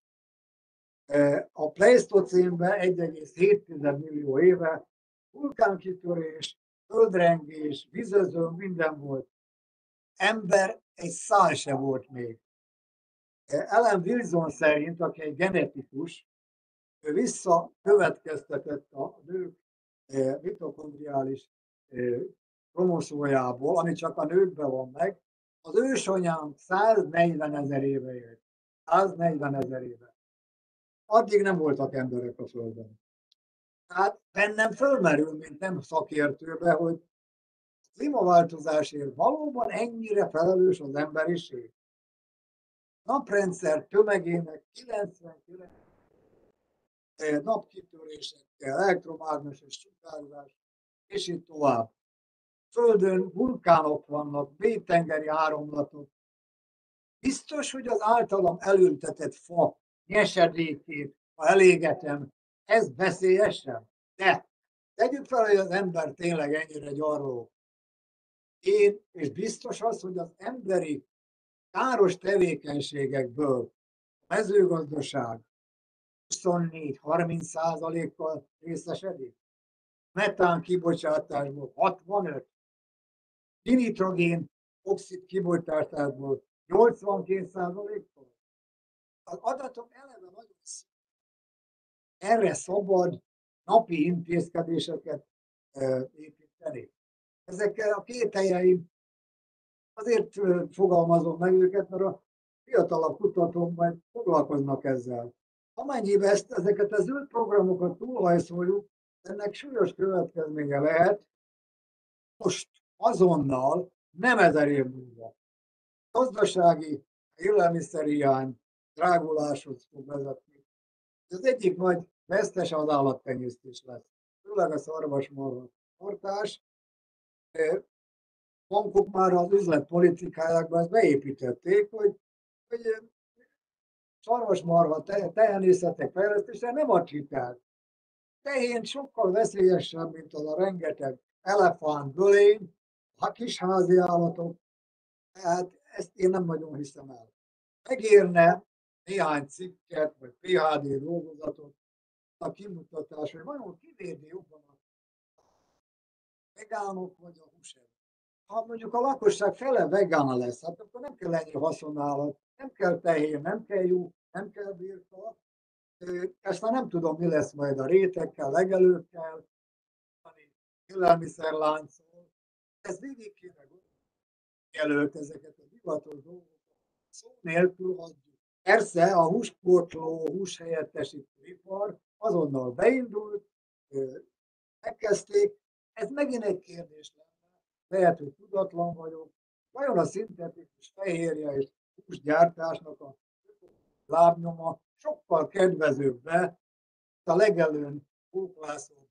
A Pleistocénben 1,7 millió éve vulkánkitörés, földrengés, vizező, minden volt. Ember egy szál se volt még. Ellen Wilson szerint, aki egy genetikus, ő visszakövetkeztetett a nők mitokondriális kromoszójából, ami csak a nőkben van meg, az ősanyám 140 ezer éve élt. 140 ezer éve. Addig nem voltak emberek a Földön. Tehát bennem fölmerül, mint nem szakértőbe, hogy klímaváltozásért valóban ennyire felelős az emberiség. Naprendszer tömegének 99 napkitörésekkel, elektromágneses sugárzás, és így tovább. Földön vulkánok vannak, mélytengeri áramlatok. Biztos, hogy az általam elültetett fa nyesedékét, ha elégetem, ez veszélyesen? De tegyük fel, hogy az ember tényleg ennyire gyarló. Én, és biztos az, hogy az emberi káros tevékenységekből a mezőgazdaság 24-30 százalékkal részesedik. Metán kibocsátásból 65, dinitrogén oxid kibocsátásból 82 százalékkal. Az adatok eleve nagyon szép. Erre szabad napi intézkedéseket építeni. Ezekkel a két helyeim azért fogalmazom meg őket, mert a fiatalabb kutatók majd foglalkoznak ezzel. Amennyiben ezt, ezeket az zöld programokat túlhajszoljuk, ennek súlyos következménye lehet most azonnal, nem ezer év múlva. Gazdasági élelmiszerhiány dráguláshoz fog vezetni. Az egyik nagy vesztes az állattenyésztés lesz, főleg a szarvasmarha tartás. Bankok már az üzletpolitikájákban ezt beépítették, hogy, hogy szarvasmarha tehenészetek fejlesztése nem ad hitelt. Tehén sokkal veszélyesebb, mint az a rengeteg elefánt, bölény, a kis házi állatok. Tehát ezt én nem nagyon hiszem el. Megérne néhány cikket, vagy PHD dolgozatot, a kimutatás, hogy vajon kivédi jobban a vegánok vagy a húsevők. Ha mondjuk a lakosság fele vegán lesz, hát akkor nem kell ennyi haszonállat, nem kell tehén, nem kell jó, nem kell birka. Ezt már nem tudom, mi lesz majd a rétekkel, legelőkkel, élelmiszerláncol. Ez végig kéne előtt ezeket a divatos dolgokat szó nélkül hagyjuk. Persze a húspótló, húshelyettesítő ipar azonnal beindult, megkezdték. Ez megint egy kérdés lenne. Lehet, hogy tudatlan vagyok. Vajon a szintetikus fehérje és húsgyártásnak a lábnyoma sokkal kedvezőbb be, a legelőn Póklászló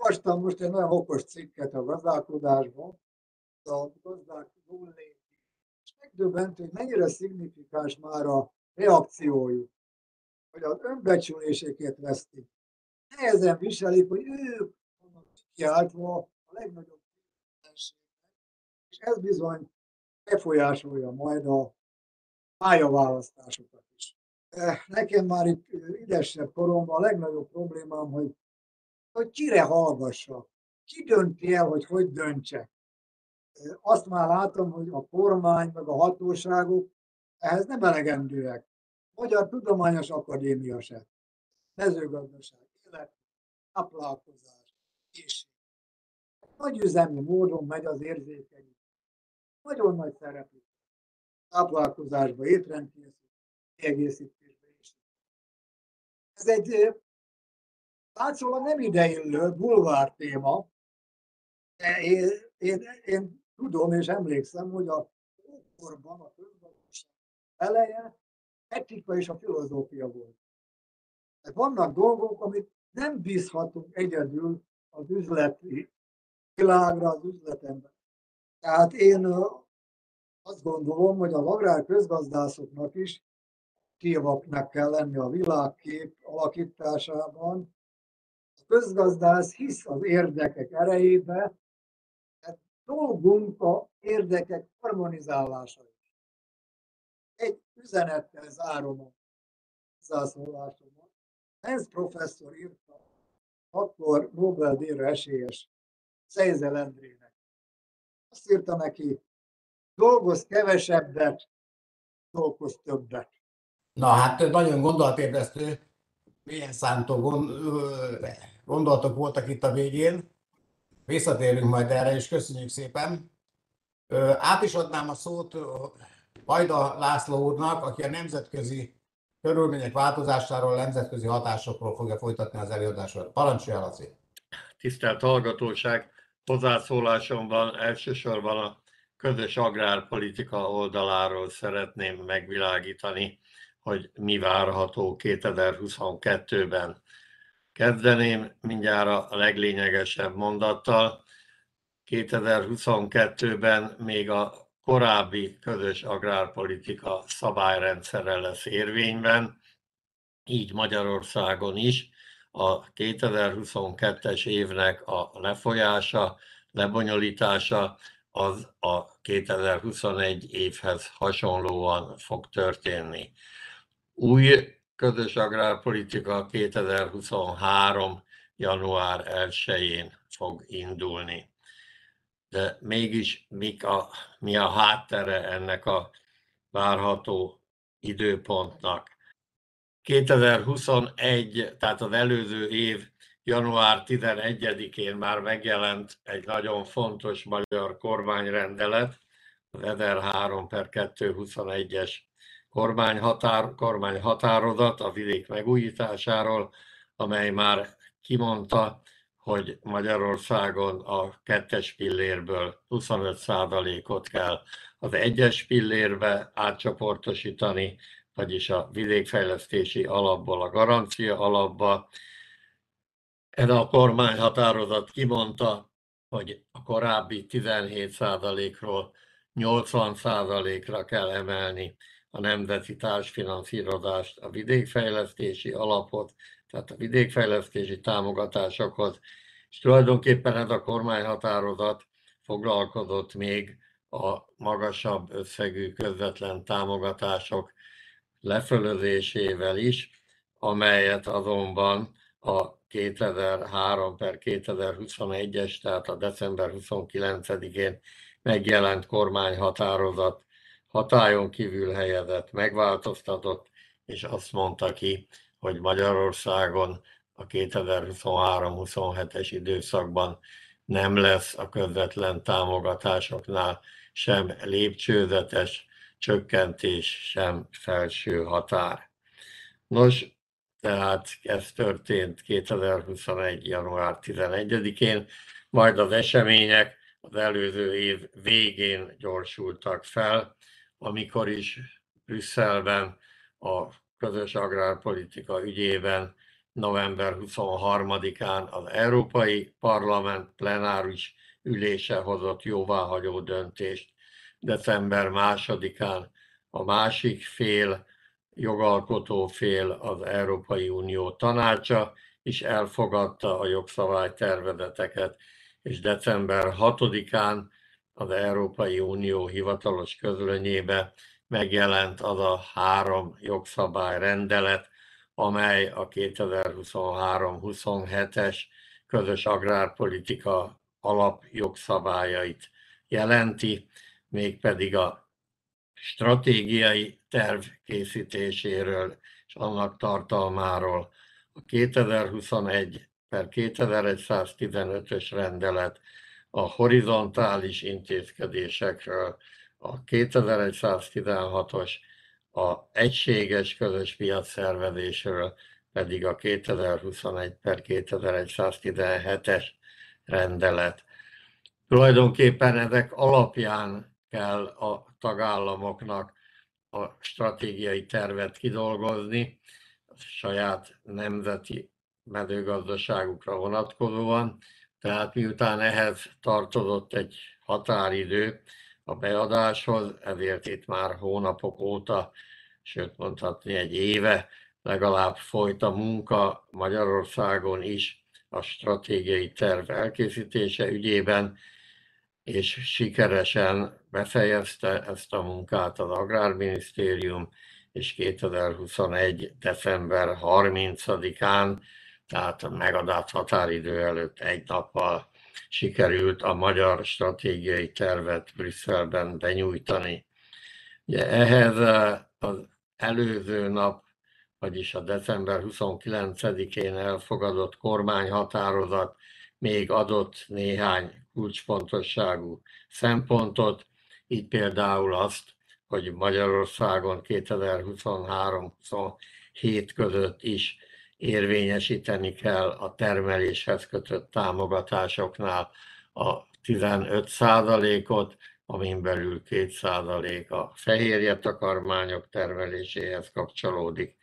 Olvastam most egy nagyon okos cikket a gazdálkodásban, a gazdák nullé, és megdöbbent, hogy mennyire szignifikáns már a reakciójuk, hogy az önbecsüléseket vesztik. Nehezen viselik, hogy ők vannak kiáltva a legnagyobb és ez bizony befolyásolja majd a pályaválasztásokat is. Eh, nekem már itt idesebb koromban a legnagyobb problémám, hogy, hogy kire hallgassak, ki dönti el, hogy hogy döntsek. Azt már látom, hogy a kormány meg a hatóságok ehhez nem elegendőek. Magyar Tudományos Akadémia se. Mezőgazdaság, élet, táplálkozás, és nagy üzemi módon megy az érzékeny. Nagyon nagy szerepük. Táplálkozásba, étrendkészítésben, kiegészítésben is. Ez egy látszólag nem ideillő bulvár téma, én, én, én tudom és emlékszem, hogy a ókorban a közgazdaság eleje etika és a filozófia volt. Tehát vannak dolgok, amit nem bízhatunk egyedül az üzleti világra, az üzletemben. Tehát én azt gondolom, hogy az agrár közgazdászoknak is aktívaknak kell lenni a világkép alakításában. Közgazdász hisz az érdekek erejébe, tehát dolgunk a érdekek harmonizálása is. Egy üzenettel zárom a hozzászólásomat. Hans professzor írta, akkor Nobel-díjra esélyes Szejzel Endrének. Azt írta neki, dolgoz kevesebbet, dolgoz többet. Na hát nagyon gondolatébresztő, milyen szántó gondolatok voltak itt a végén. Visszatérünk majd erre, és köszönjük szépen. Át is adnám a szót Vajda László úrnak, aki a nemzetközi körülmények változásáról, nemzetközi hatásokról fogja folytatni az előadásot. Parancsolja, Laci! Tisztelt hallgatóság! Hozzászólásomban elsősorban a közös agrárpolitika oldaláról szeretném megvilágítani hogy mi várható 2022-ben. Kezdeném mindjárt a leglényegesebb mondattal. 2022-ben még a korábbi közös agrárpolitika szabályrendszere lesz érvényben, így Magyarországon is a 2022-es évnek a lefolyása, lebonyolítása az a 2021 évhez hasonlóan fog történni. Új közös agrárpolitika 2023. január 1-én fog indulni. De mégis mik a, mi a háttere ennek a várható időpontnak? 2021, tehát az előző év január 11-én már megjelent egy nagyon fontos magyar kormányrendelet, az 1003 per 221-es kormányhatár, kormányhatározat a vidék megújításáról, amely már kimondta, hogy Magyarországon a kettes pillérből 25%-ot kell az egyes pillérbe átcsoportosítani, vagyis a vidékfejlesztési alapból a garancia alapba. Ez a kormányhatározat kimondta, hogy a korábbi 17%-ról 80%-ra kell emelni a nemzeti társfinanszírozást, a vidékfejlesztési alapot, tehát a vidékfejlesztési támogatásokhoz, és tulajdonképpen ez a kormányhatározat foglalkozott még a magasabb összegű közvetlen támogatások lefölözésével is, amelyet azonban a 2003 per 2021-es, tehát a december 29-én megjelent kormányhatározat hatályon kívül helyezett, megváltoztatott, és azt mondta ki, hogy Magyarországon a 2023-27-es időszakban nem lesz a közvetlen támogatásoknál sem lépcsőzetes csökkentés, sem felső határ. Nos, tehát ez történt 2021. január 11-én, majd az események az előző év végén gyorsultak fel, amikor is Brüsszelben a közös agrárpolitika ügyében november 23-án az Európai Parlament plenáris ülése hozott jóváhagyó döntést, december 2-án a másik fél, jogalkotó fél az Európai Unió tanácsa is elfogadta a jogszabálytervezeteket, és december 6-án az Európai Unió hivatalos közlönyébe megjelent az a három jogszabályrendelet, amely a 2023-27-es közös agrárpolitika alapjogszabályait jelenti, mégpedig a stratégiai terv készítéséről és annak tartalmáról. A 2021 per 2115-ös rendelet a horizontális intézkedésekről, a 2116-os a egységes közös piac szervezésről pedig a 2021 per 2117-es rendelet. Tulajdonképpen ezek alapján kell a tagállamoknak a stratégiai tervet kidolgozni, a saját nemzeti mezőgazdaságukra vonatkozóan, tehát miután ehhez tartozott egy határidő a beadáshoz, ezért itt már hónapok óta, sőt mondhatni egy éve legalább folyt a munka Magyarországon is a stratégiai terv elkészítése ügyében, és sikeresen befejezte ezt a munkát az Agrárminisztérium, és 2021. december 30-án, tehát a megadás határidő előtt egy nappal sikerült a magyar stratégiai tervet Brüsszelben benyújtani. Ugye ehhez az előző nap, vagyis a december 29-én elfogadott kormányhatározat még adott néhány kulcsfontosságú szempontot, így például azt, hogy Magyarországon 2023-27 között is érvényesíteni kell a termeléshez kötött támogatásoknál a 15 ot amin belül 2% a fehérje takarmányok termeléséhez kapcsolódik.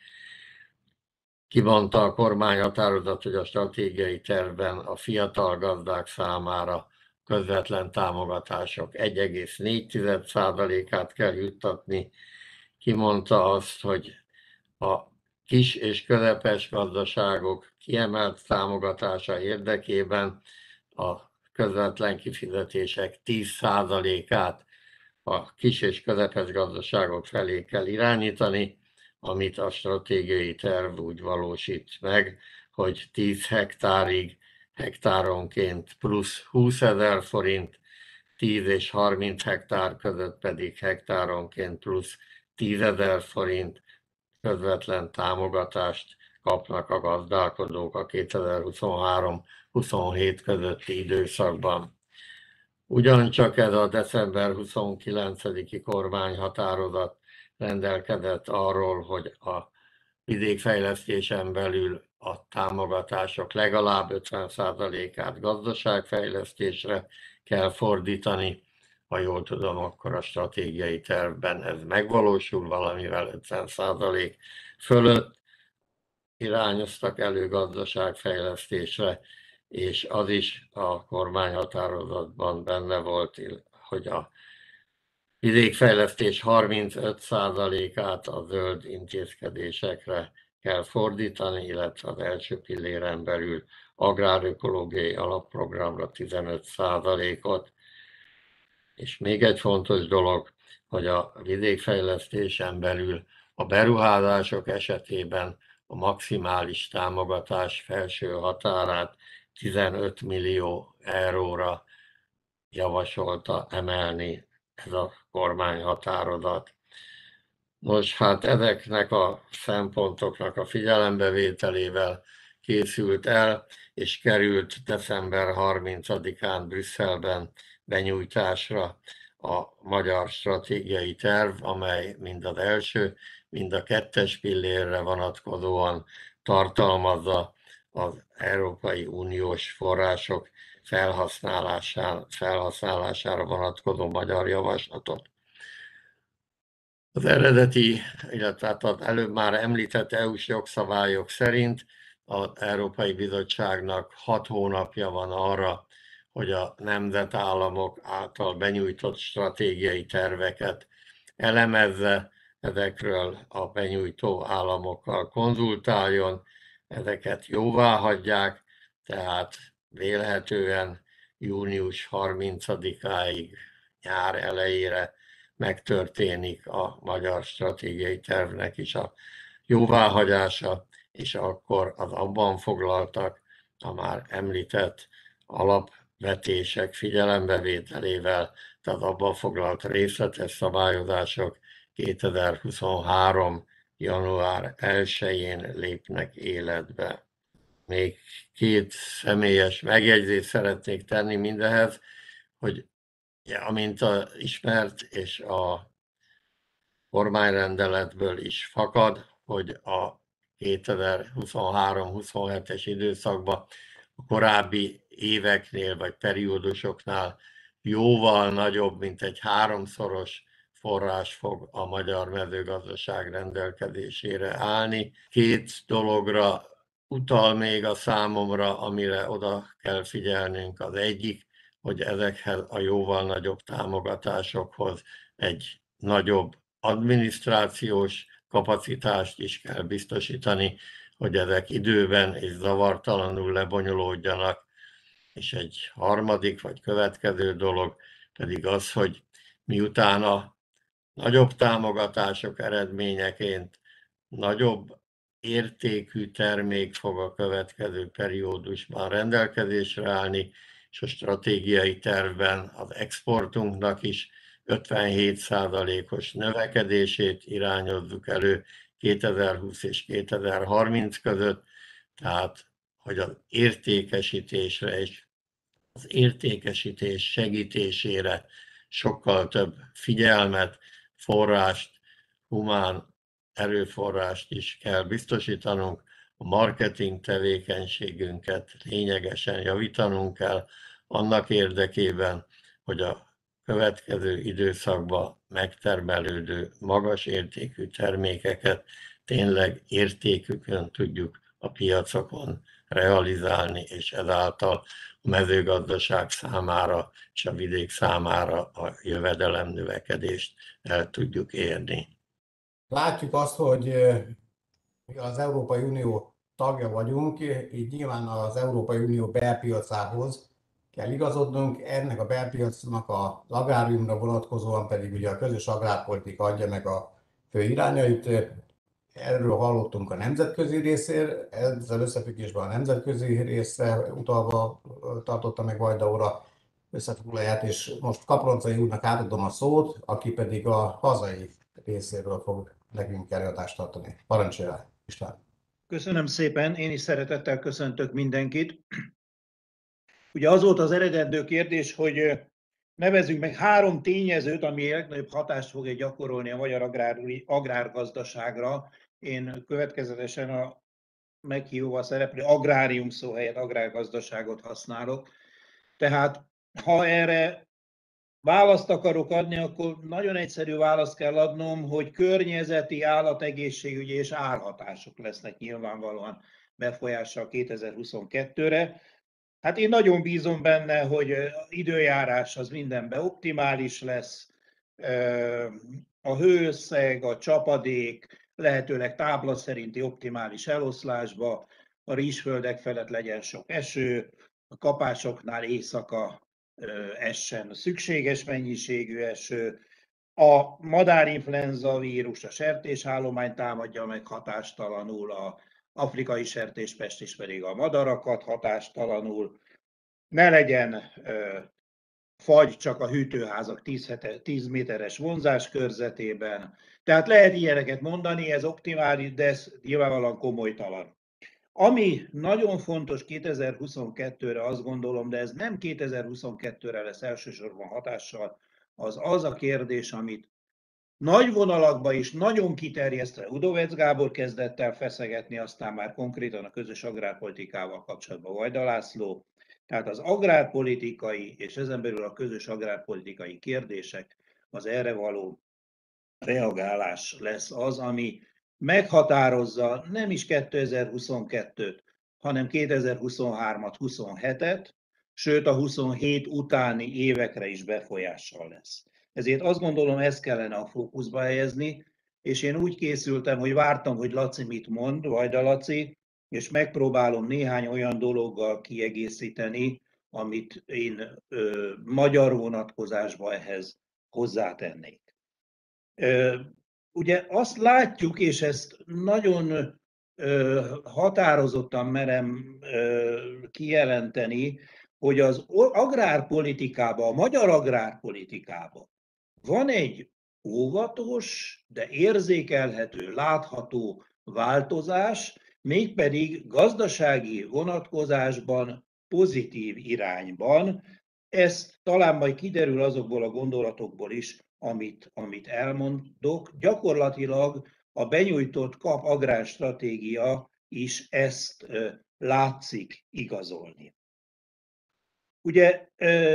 Kimondta a kormány határozat, hogy a stratégiai tervben a fiatal gazdák számára közvetlen támogatások 1,4%-át kell juttatni. Kimondta azt, hogy a kis és közepes gazdaságok kiemelt támogatása érdekében a közvetlen kifizetések 10%-át a kis és közepes gazdaságok felé kell irányítani, amit a stratégiai terv úgy valósít meg, hogy 10 hektárig hektáronként plusz 20 ezer forint, 10 és 30 hektár között pedig hektáronként plusz 10 ezer forint közvetlen támogatást kapnak a gazdálkodók a 2023-27 közötti időszakban. Ugyancsak ez a december 29-i kormányhatározat rendelkezett arról, hogy a vidékfejlesztésen belül a támogatások legalább 50%-át gazdaságfejlesztésre kell fordítani. Ha jól tudom, akkor a stratégiai tervben ez megvalósul valamivel 50% fölött irányoztak elő gazdaságfejlesztésre, és az is a kormányhatározatban benne volt, hogy a vidékfejlesztés 35%-át a zöld intézkedésekre kell fordítani, illetve az első pilléren belül agrárökológiai alapprogramra 15%-ot. És még egy fontos dolog, hogy a vidékfejlesztésen belül a beruházások esetében a maximális támogatás felső határát 15 millió euróra javasolta emelni ez a kormányhatározat. Nos, hát ezeknek a szempontoknak a figyelembevételével készült el, és került december 30-án Brüsszelben benyújtásra a magyar stratégiai terv, amely mind az első, mind a kettes pillérre vonatkozóan tartalmazza az Európai Uniós források felhasználására, felhasználására vonatkozó magyar javaslatot. Az eredeti, illetve hát az előbb már említett EU-s jogszabályok szerint az Európai Bizottságnak hat hónapja van arra, hogy a nemzetállamok által benyújtott stratégiai terveket elemezze, ezekről a benyújtó államokkal konzultáljon, ezeket jóvá hagyják, tehát vélhetően június 30-áig nyár elejére megtörténik a magyar stratégiai tervnek is a jóváhagyása, és akkor az abban foglaltak a már említett alapvetések figyelembevételével, tehát abban foglalt részletes szabályozások 2023. január 1-én lépnek életbe. Még két személyes megjegyzést szeretnék tenni mindehez, hogy amint a ismert és a kormányrendeletből is fakad, hogy a 2023-27-es időszakban a korábbi éveknél vagy periódusoknál jóval nagyobb, mint egy háromszoros forrás fog a magyar mezőgazdaság rendelkezésére állni. Két dologra utal még a számomra, amire oda kell figyelnünk. Az egyik, hogy ezekhez a jóval nagyobb támogatásokhoz egy nagyobb adminisztrációs kapacitást is kell biztosítani, hogy ezek időben és zavartalanul lebonyolódjanak. És egy harmadik vagy következő dolog pedig az, hogy miután a nagyobb támogatások eredményeként nagyobb értékű termék fog a következő periódusban rendelkezésre állni, és a stratégiai tervben az exportunknak is 57%-os növekedését irányozzuk elő 2020 és 2030 között, tehát hogy az értékesítésre és az értékesítés segítésére sokkal több figyelmet, forrást, humán erőforrást is kell biztosítanunk, a marketing tevékenységünket lényegesen javítanunk kell, annak érdekében, hogy a következő időszakban megtermelődő magas értékű termékeket tényleg értékükön tudjuk a piacokon realizálni, és ezáltal a mezőgazdaság számára és a vidék számára a jövedelem növekedést el tudjuk érni. Látjuk azt, hogy az Európai Unió tagja vagyunk, így nyilván az Európai Unió belpiacához kell igazodnunk, ennek a belpiacnak a agráriumra vonatkozóan pedig ugye a közös agrárpolitika adja meg a fő irányait. Erről hallottunk a nemzetközi részér, ezzel összefüggésben a nemzetközi részre utalva tartotta meg Vajda óra összefoglalóját, és most Kaproncai úrnak átadom a szót, aki pedig a hazai részéről fog nekünk előadást tartani. Parancsolja, István! Köszönöm szépen, én is szeretettel köszöntök mindenkit. Ugye az volt az eredendő kérdés, hogy nevezünk meg három tényezőt, ami legnagyobb hatást fog gyakorolni a magyar agrár, agrárgazdaságra. Én következetesen a meghívóval szereplő agrárium szó helyett agrárgazdaságot használok. Tehát ha erre választ akarok adni, akkor nagyon egyszerű választ kell adnom, hogy környezeti, állategészségügyi és árhatások lesznek nyilvánvalóan befolyással 2022-re. Hát én nagyon bízom benne, hogy időjárás az mindenben optimális lesz, a hőszeg, a csapadék lehetőleg tábla szerinti optimális eloszlásba, a rizsföldek felett legyen sok eső, a kapásoknál éjszaka essen szükséges mennyiségű eső, a madárinfluenza vírus, a sertésállomány támadja meg hatástalanul, a afrikai sertéspest is pedig a madarakat hatástalanul, ne legyen fagy csak a hűtőházak 10, hete, 10 méteres vonzás körzetében. Tehát lehet ilyeneket mondani, ez optimális, de ez nyilvánvalóan komolytalan. Ami nagyon fontos 2022-re, azt gondolom, de ez nem 2022-re lesz elsősorban hatással, az az a kérdés, amit nagy vonalakba is nagyon kiterjesztve Udovec Gábor kezdett el feszegetni, aztán már konkrétan a közös agrárpolitikával kapcsolatban Vajda László. Tehát az agrárpolitikai és ezen belül a közös agrárpolitikai kérdések, az erre való reagálás lesz az, ami meghatározza nem is 2022-t, hanem 2023-at, 27-et, sőt a 27 utáni évekre is befolyással lesz. Ezért azt gondolom, ezt kellene a fókuszba helyezni, és én úgy készültem, hogy vártam, hogy Laci mit mond, Vajda Laci, és megpróbálom néhány olyan dologgal kiegészíteni, amit én ö, magyar vonatkozásban ehhez hozzátennék. Ö, ugye azt látjuk, és ezt nagyon ö, határozottan merem ö, kijelenteni, hogy az agrárpolitikában, a magyar agrárpolitikában van egy óvatos, de érzékelhető, látható változás, mégpedig gazdasági vonatkozásban pozitív irányban. Ez talán majd kiderül azokból a gondolatokból is, amit, amit elmondok. Gyakorlatilag a benyújtott kap agrárstratégia is ezt látszik igazolni. Ugye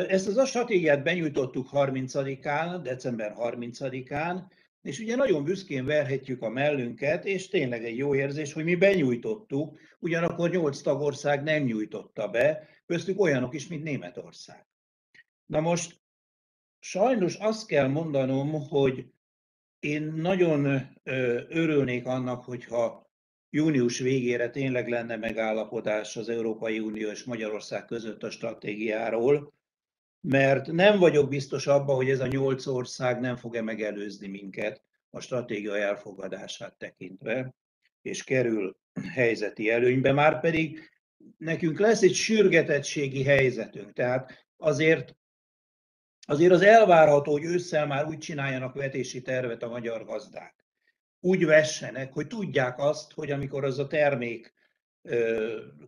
ezt az a stratégiát benyújtottuk 30-án, december 30-án, és ugye nagyon büszkén verhetjük a mellünket, és tényleg egy jó érzés, hogy mi benyújtottuk, ugyanakkor nyolc tagország nem nyújtotta be, köztük olyanok is, mint Németország. Na most sajnos azt kell mondanom, hogy én nagyon örülnék annak, hogyha június végére tényleg lenne megállapodás az Európai Unió és Magyarország között a stratégiáról, mert nem vagyok biztos abban, hogy ez a nyolc ország nem fog-e megelőzni minket a stratégia elfogadását tekintve, és kerül helyzeti előnybe, már pedig nekünk lesz egy sürgetettségi helyzetünk, tehát azért azért az elvárható, hogy ősszel már úgy csináljanak vetési tervet a magyar gazdák, úgy vessenek, hogy tudják azt, hogy amikor az a termék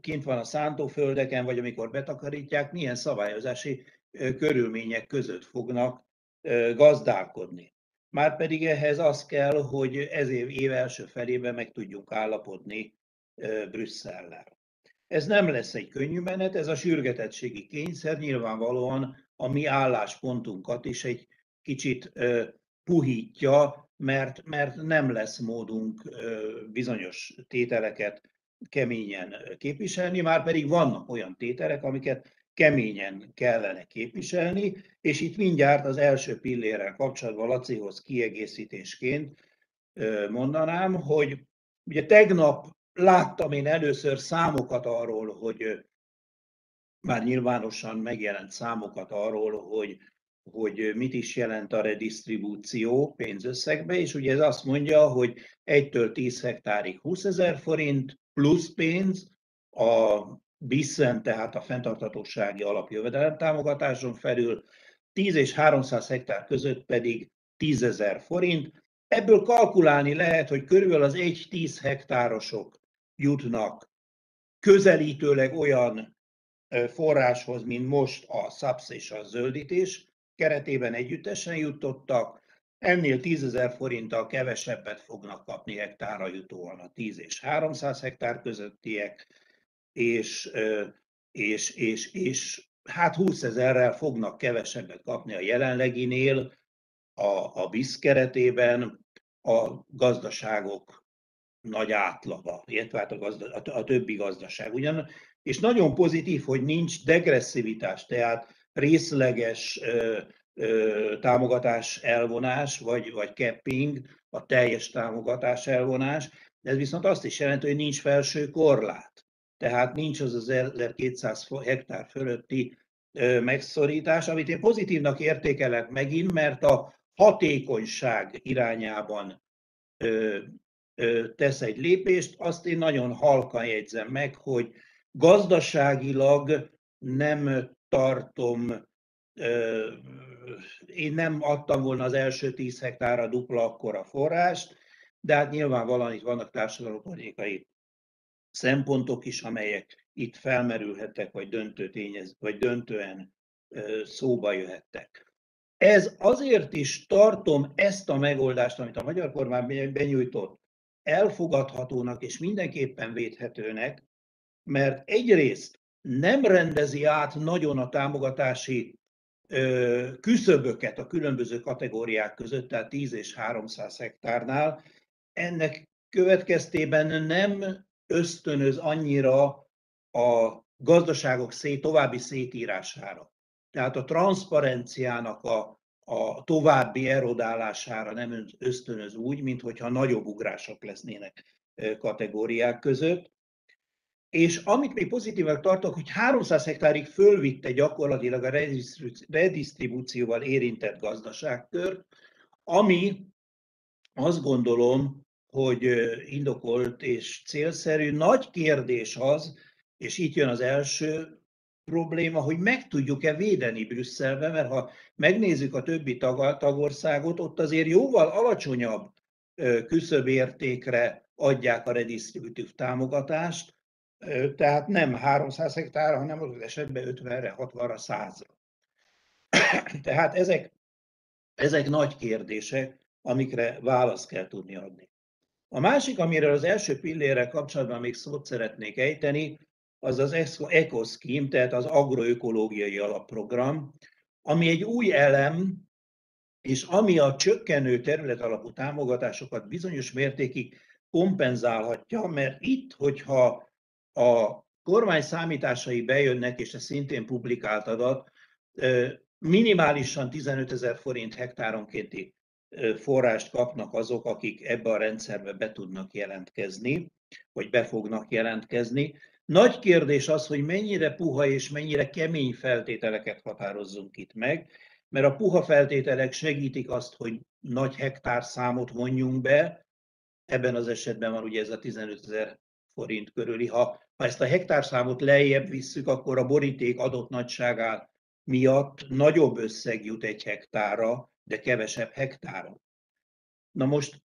kint van a szántóföldeken, vagy amikor betakarítják, milyen szabályozási körülmények között fognak gazdálkodni. Márpedig ehhez az kell, hogy ez év, év első felében meg tudjunk állapodni Brüsszellel. Ez nem lesz egy könnyű menet, ez a sürgetettségi kényszer nyilvánvalóan a mi álláspontunkat is egy kicsit puhítja, mert, mert nem lesz módunk bizonyos tételeket keményen képviselni, már pedig vannak olyan tételek, amiket keményen kellene képviselni, és itt mindjárt az első pillérrel kapcsolatban Lacihoz kiegészítésként mondanám, hogy ugye tegnap láttam én először számokat arról, hogy már nyilvánosan megjelent számokat arról, hogy hogy mit is jelent a redistribúció pénzösszegbe, és ugye ez azt mondja, hogy 1-től 10 hektárig 20 ezer forint plusz pénz, a BISZEN, tehát a fenntartatósági alapjövedelem támogatáson felül, 10 és 300 hektár között pedig 10 ezer forint. Ebből kalkulálni lehet, hogy körülbelül az 1-10 hektárosok jutnak közelítőleg olyan forráshoz, mint most a SZAPSZ és a zöldítés, keretében együttesen jutottak, ennél 10 ezer forinttal kevesebbet fognak kapni hektárra jutóan a 10 és 300 hektár közöttiek, és, és, és, és hát 20 ezerrel fognak kevesebbet kapni a jelenleginél a, a BISZ keretében a gazdaságok nagy átlaga, illetve hát a, gazda, a, a többi gazdaság. Ugyan, és nagyon pozitív, hogy nincs degresszivitás, tehát részleges ö, ö, támogatás elvonás, vagy, vagy capping, a teljes támogatás elvonás. Ez viszont azt is jelenti, hogy nincs felső korlát. Tehát nincs az az 1200 hektár fölötti megszorítás, amit én pozitívnak értékelek megint, mert a hatékonyság irányában tesz egy lépést. Azt én nagyon halkan jegyzem meg, hogy gazdaságilag nem tartom, én nem adtam volna az első 10 hektárra dupla akkora forrást, de hát nyilvánvalóan itt vannak társadalompolitikai szempontok is, amelyek itt felmerülhettek, vagy, döntő tényez, vagy döntően szóba jöhettek. Ez azért is tartom ezt a megoldást, amit a magyar kormány benyújtott, elfogadhatónak és mindenképpen védhetőnek, mert egyrészt nem rendezi át nagyon a támogatási küszöböket a különböző kategóriák között, tehát 10 és 300 hektárnál. Ennek következtében nem ösztönöz annyira a gazdaságok szét, további szétírására. Tehát a transzparenciának a, a további erodálására nem ösztönöz úgy, mint hogyha nagyobb ugrások lesznének kategóriák között. És amit még pozitívak tartok, hogy 300 hektárig fölvitte gyakorlatilag a redistribúcióval érintett gazdaságkör, ami azt gondolom, hogy indokolt és célszerű. Nagy kérdés az, és itt jön az első probléma, hogy meg tudjuk-e védeni Brüsszelbe, mert ha megnézzük a többi tag, tagországot, ott azért jóval alacsonyabb küszöbértékre adják a redistributív támogatást, tehát nem 300 hektár, hanem az esetben 50-re, 60-ra, 100-ra. Tehát ezek, ezek nagy kérdések, amikre választ kell tudni adni. A másik, amiről az első pillére kapcsolatban még szót szeretnék ejteni, az az EcoScheme, tehát az agroökológiai alapprogram, ami egy új elem, és ami a csökkenő terület támogatásokat bizonyos mértékig kompenzálhatja, mert itt, hogyha a kormány számításai bejönnek, és ez szintén publikált adat, minimálisan 15 ezer forint hektáronkénti forrást kapnak azok, akik ebbe a rendszerbe be tudnak jelentkezni, vagy be fognak jelentkezni. Nagy kérdés az, hogy mennyire puha és mennyire kemény feltételeket határozzunk itt meg, mert a puha feltételek segítik azt, hogy nagy hektár számot vonjunk be, ebben az esetben van ugye ez a 15 ezer forint körüli. Ha, ha ezt a hektárszámot lejjebb visszük, akkor a boríték adott nagyságá miatt nagyobb összeg jut egy hektára, de kevesebb hektáron. Na most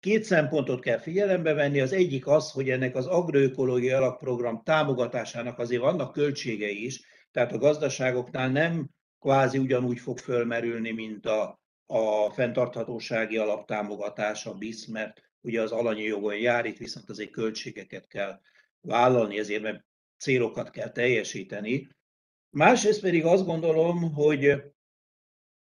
két szempontot kell figyelembe venni. Az egyik az, hogy ennek az agroökológiai alapprogram támogatásának azért vannak költségei is, tehát a gazdaságoknál nem kvázi ugyanúgy fog fölmerülni, mint a, a fenntarthatósági alaptámogatás, a BISZ, mert ugye az alanyi jogon jár, itt viszont azért költségeket kell vállalni, ezért mert célokat kell teljesíteni. Másrészt pedig azt gondolom, hogy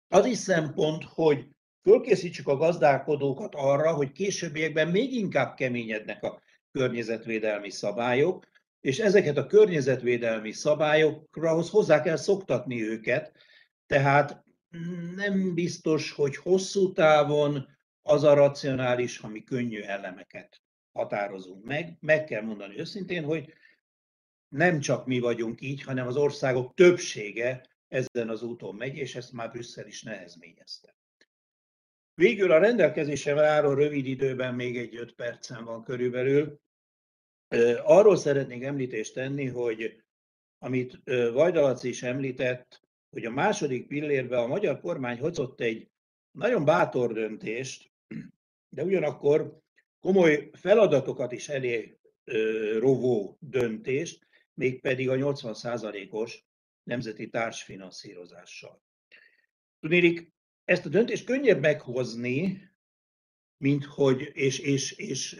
az is szempont, hogy fölkészítsük a gazdálkodókat arra, hogy későbbiekben még inkább keményednek a környezetvédelmi szabályok, és ezeket a környezetvédelmi szabályokra hozzá kell szoktatni őket, tehát nem biztos, hogy hosszú távon az a racionális, ha mi könnyű elemeket határozunk meg. Meg kell mondani őszintén, hogy nem csak mi vagyunk így, hanem az országok többsége ezen az úton megy, és ezt már Brüsszel is nehezményezte. Végül a rendelkezésre álló rövid időben még egy öt percen van körülbelül. Arról szeretnék említést tenni, hogy amit Vajdalac is említett, hogy a második pillérben a magyar kormány hozott egy nagyon bátor döntést, de ugyanakkor komoly feladatokat is elé rovó döntést, mégpedig a 80%-os nemzeti társfinanszírozással. Tudnélik, ezt a döntést könnyebb meghozni, mint hogy, és, és, és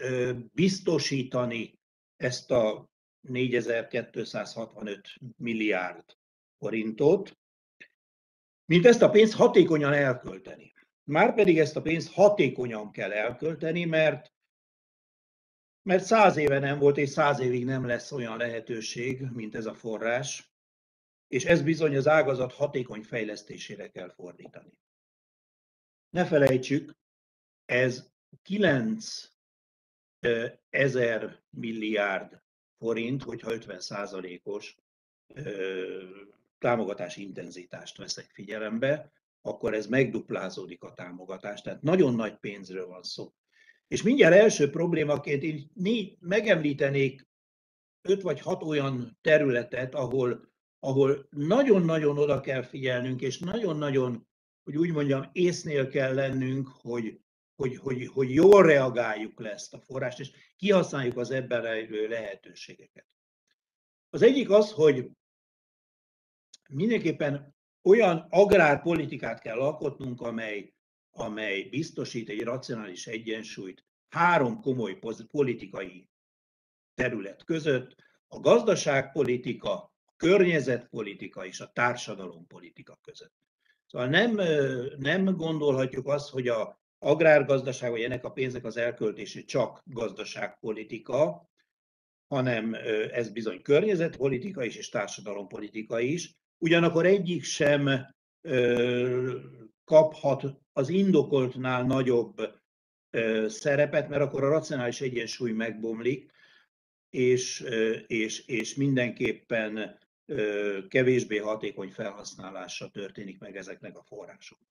biztosítani ezt a 4265 milliárd forintot, mint ezt a pénzt hatékonyan elkölteni. Márpedig ezt a pénzt hatékonyan kell elkölteni, mert mert száz éve nem volt, és száz évig nem lesz olyan lehetőség, mint ez a forrás, és ez bizony az ágazat hatékony fejlesztésére kell fordítani. Ne felejtsük, ez 9 ezer milliárd forint, hogyha 50 százalékos támogatási intenzitást veszek figyelembe, akkor ez megduplázódik a támogatás. Tehát nagyon nagy pénzről van szó. És mindjárt első problémaként én megemlítenék öt vagy hat olyan területet, ahol, ahol nagyon-nagyon oda kell figyelnünk, és nagyon-nagyon, hogy úgy mondjam, észnél kell lennünk, hogy, hogy, hogy, hogy jól reagáljuk le ezt a forrást, és kihasználjuk az ebben rejlő lehetőségeket. Az egyik az, hogy mindenképpen olyan agrárpolitikát kell alkotnunk, amely, amely biztosít egy racionális egyensúlyt három komoly politikai terület között, a gazdaságpolitika, környezetpolitika és a társadalompolitika között. Szóval nem, nem gondolhatjuk azt, hogy a agrárgazdaság, vagy ennek a pénzek az elköltése csak gazdaságpolitika, hanem ez bizony környezetpolitika is, és társadalompolitika is. Ugyanakkor egyik sem kaphat az indokoltnál nagyobb szerepet, mert akkor a racionális egyensúly megbomlik, és, és, és mindenképpen kevésbé hatékony felhasználása történik meg ezeknek a forrásoknak.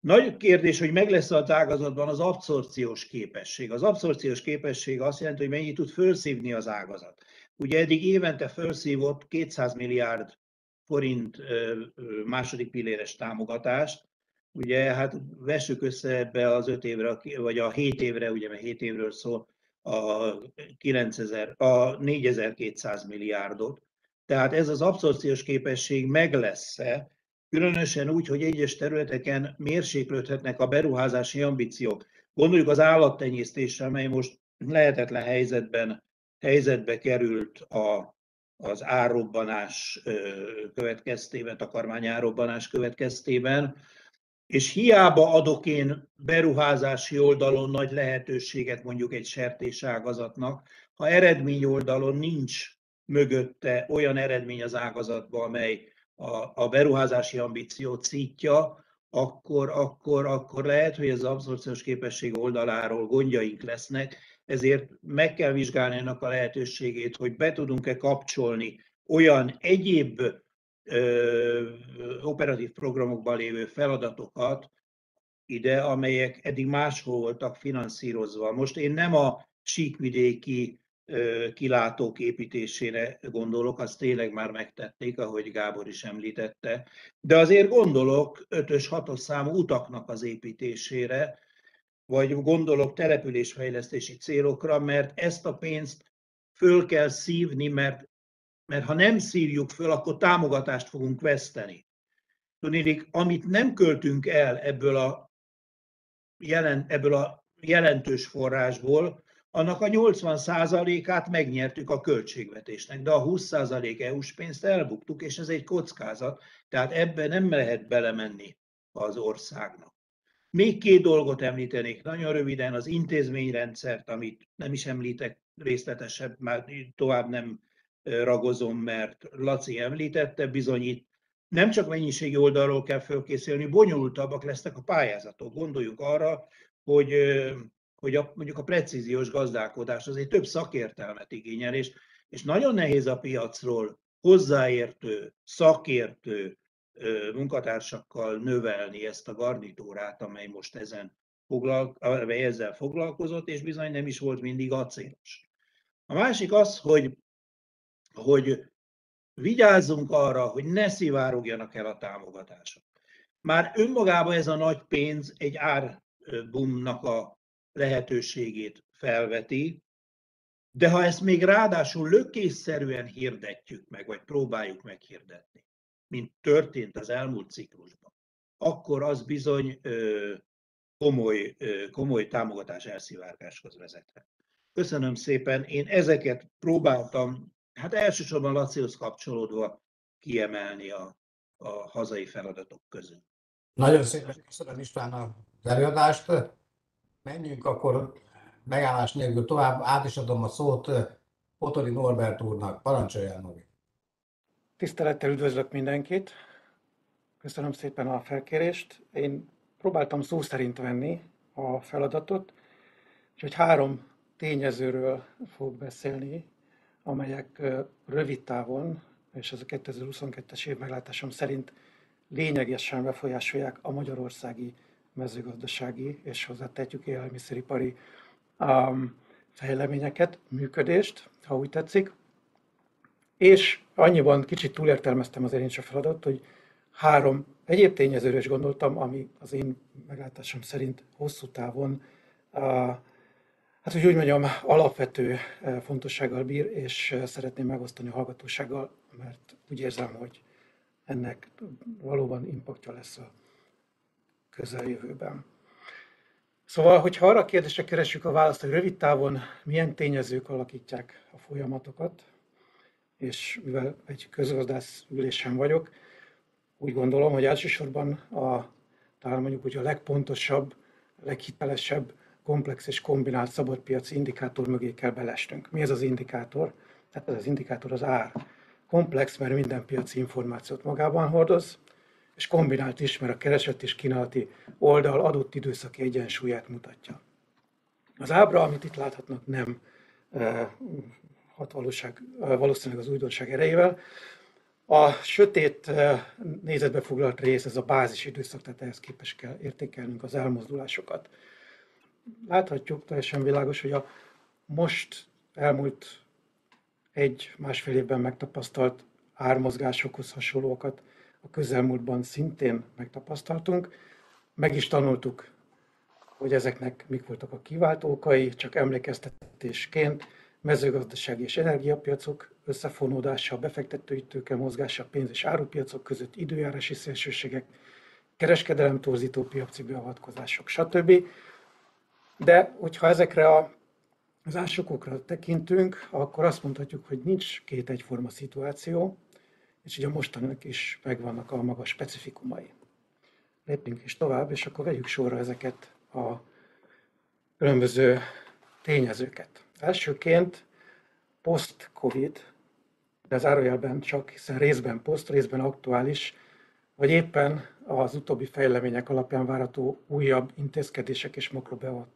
Nagy kérdés, hogy meg lesz az ágazatban az abszorciós képesség. Az abszorciós képesség azt jelenti, hogy mennyit tud felszívni az ágazat. Ugye eddig évente felszívott 200 milliárd forint második pilléres támogatást, ugye hát vessük össze ebbe az öt évre, vagy a 7 évre, ugye mert 7 évről szól, a, 9000, a 4200 milliárdot. Tehát ez az abszorciós képesség meg lesz-e, különösen úgy, hogy egyes területeken mérséklődhetnek a beruházási ambíciók. Gondoljuk az állattenyésztésre, amely most lehetetlen helyzetben, helyzetbe került a, az árrobbanás következtében, takarmány árrobbanás következtében, és hiába adok én beruházási oldalon nagy lehetőséget mondjuk egy sertéságazatnak, ha eredmény oldalon nincs mögötte olyan eredmény az ágazatban, amely a, a beruházási ambíciót szítja, akkor, akkor, akkor lehet, hogy az abszorciós képesség oldaláról gondjaink lesznek, ezért meg kell vizsgálni ennek a lehetőségét, hogy be tudunk-e kapcsolni olyan egyéb ö, operatív programokban lévő feladatokat ide, amelyek eddig máshol voltak finanszírozva. Most én nem a síkvidéki kilátók építésére gondolok, azt tényleg már megtették, ahogy Gábor is említette, de azért gondolok 5-ös, 6-os számú utaknak az építésére, vagy gondolok településfejlesztési célokra, mert ezt a pénzt föl kell szívni, mert, mert ha nem szívjuk föl, akkor támogatást fogunk veszteni. Tudnék, amit nem költünk el ebből a, jelen, ebből a jelentős forrásból, annak a 80%-át megnyertük a költségvetésnek, de a 20% EU-s pénzt elbuktuk, és ez egy kockázat, tehát ebbe nem lehet belemenni az országnak. Még két dolgot említenék nagyon röviden, az intézményrendszert, amit nem is említek részletesebb, már tovább nem ragozom, mert Laci említette, bizonyít, nem csak mennyiségi oldalról kell fölkészülni, bonyolultabbak lesznek a pályázatok. Gondoljunk arra, hogy hogy a, mondjuk a precíziós gazdálkodás azért több szakértelmet igényel, és, és nagyon nehéz a piacról hozzáértő, szakértő munkatársakkal növelni ezt a garnitúrát, amely most ezen foglalko- amely ezzel foglalkozott, és bizony nem is volt mindig acélos. A másik az, hogy, hogy vigyázzunk arra, hogy ne szivárogjanak el a támogatások. Már önmagában ez a nagy pénz egy árbumnak a lehetőségét felveti, de ha ezt még ráadásul lökésszerűen hirdetjük meg, vagy próbáljuk meghirdetni, mint történt az elmúlt ciklusban, akkor az bizony komoly, komoly támogatás elszivárgáshoz vezethet. Köszönöm szépen, én ezeket próbáltam, hát elsősorban Lacihoz kapcsolódva kiemelni a, a hazai feladatok közül. Nagyon szépen köszönöm István az előadást menjünk akkor megállás nélkül tovább. Át is adom a szót Potori Norbert úrnak. Parancsoljon, Nori. Tisztelettel üdvözlök mindenkit. Köszönöm szépen a felkérést. Én próbáltam szó szerint venni a feladatot, úgyhogy három tényezőről fog beszélni, amelyek rövid távon, és ez a 2022-es év meglátásom szerint lényegesen befolyásolják a magyarországi mezőgazdasági és hozzátehetjük élelmiszeripari um, fejleményeket, működést, ha úgy tetszik. És annyiban kicsit túlértelmeztem az én is a feladat, hogy három egyéb tényezőre is gondoltam, ami az én meglátásom szerint hosszú távon, uh, hát hogy úgy mondjam, alapvető uh, fontossággal bír, és uh, szeretném megosztani a hallgatósággal, mert úgy érzem, hogy ennek valóban impaktja lesz a közeljövőben. Szóval, hogyha arra a kérdésre keresünk a választ, hogy rövid távon milyen tényezők alakítják a folyamatokat, és mivel egy közgazdász ülésen vagyok, úgy gondolom, hogy elsősorban a, talán mondjuk úgy a legpontosabb, leghitelesebb, komplex és kombinált szabadpiaci indikátor mögé kell belestünk. Mi ez az indikátor? Tehát ez az indikátor az ár. Komplex, mert minden piaci információt magában hordoz, és kombinált is, mert a kereset és kínálati oldal adott időszaki egyensúlyát mutatja. Az ábra, amit itt láthatnak, nem hat valóság, valószínűleg az újdonság erejével. A sötét nézetbe foglalt rész, ez a bázis időszak, tehát ehhez képes kell értékelnünk az elmozdulásokat. Láthatjuk teljesen világos, hogy a most elmúlt egy-másfél évben megtapasztalt ármozgásokhoz hasonlókat a közelmúltban szintén megtapasztaltunk. Meg is tanultuk, hogy ezeknek mik voltak a kiváltókai, csak emlékeztetésként mezőgazdasági és energiapiacok összefonódása, befektetői tőke mozgása, pénz- és árupiacok között időjárási szélsőségek, kereskedelem torzító piaci beavatkozások, stb. De hogyha ezekre a, az ásokokra tekintünk, akkor azt mondhatjuk, hogy nincs két egyforma szituáció, és ugye mostanak is megvannak a maga specifikumai. Lépjünk is tovább, és akkor vegyük sorra ezeket a különböző tényezőket. Elsőként post-covid, de az árójelben csak, hiszen részben poszt, részben aktuális, vagy éppen az utóbbi fejlemények alapján várható újabb intézkedések és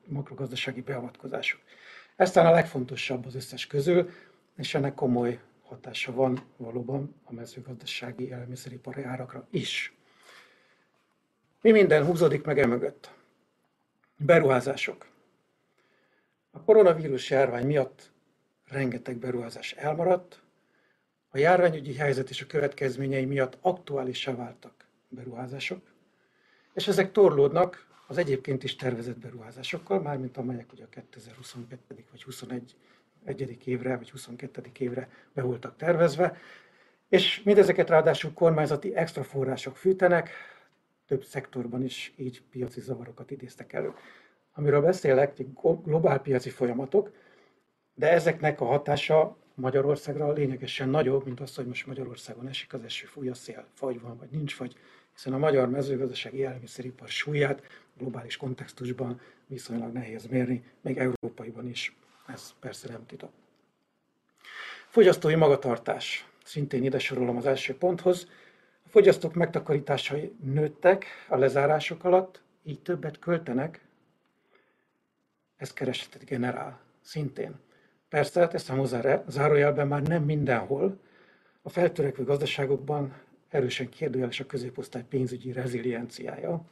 makrogazdasági beavatkozások. Ez talán a legfontosabb az összes közül, és ennek komoly hatása van valóban a mezőgazdasági élelmiszeripari árakra is. Mi minden húzódik meg emögött? Beruházások. A koronavírus járvány miatt rengeteg beruházás elmaradt, a járványügyi helyzet és a következményei miatt aktuálisá váltak beruházások, és ezek torlódnak az egyébként is tervezett beruházásokkal, mármint amelyek ugye a 2022. vagy 21 egyedik évre vagy 22. évre be voltak tervezve, és mindezeket ráadásul kormányzati extra források fűtenek, több szektorban is így piaci zavarokat idéztek elő. Amiről beszélek, globál piaci folyamatok, de ezeknek a hatása Magyarországra lényegesen nagyobb, mint az, hogy most Magyarországon esik az eső, fúj a szél, fagy van, vagy nincs fagy, hiszen a magyar mezőgazdaság élelmiszeripar súlyát globális kontextusban viszonylag nehéz mérni, még európaiban is. Ez persze nem titok. Fogyasztói magatartás. Szintén ide sorolom az első ponthoz. A fogyasztók megtakarításai nőttek a lezárások alatt, így többet költenek, ez keresetet generál. Szintén. Persze, teszem hozzá zárójelben már nem mindenhol. A feltörekvő gazdaságokban erősen kérdőjeles a középosztály pénzügyi rezilienciája.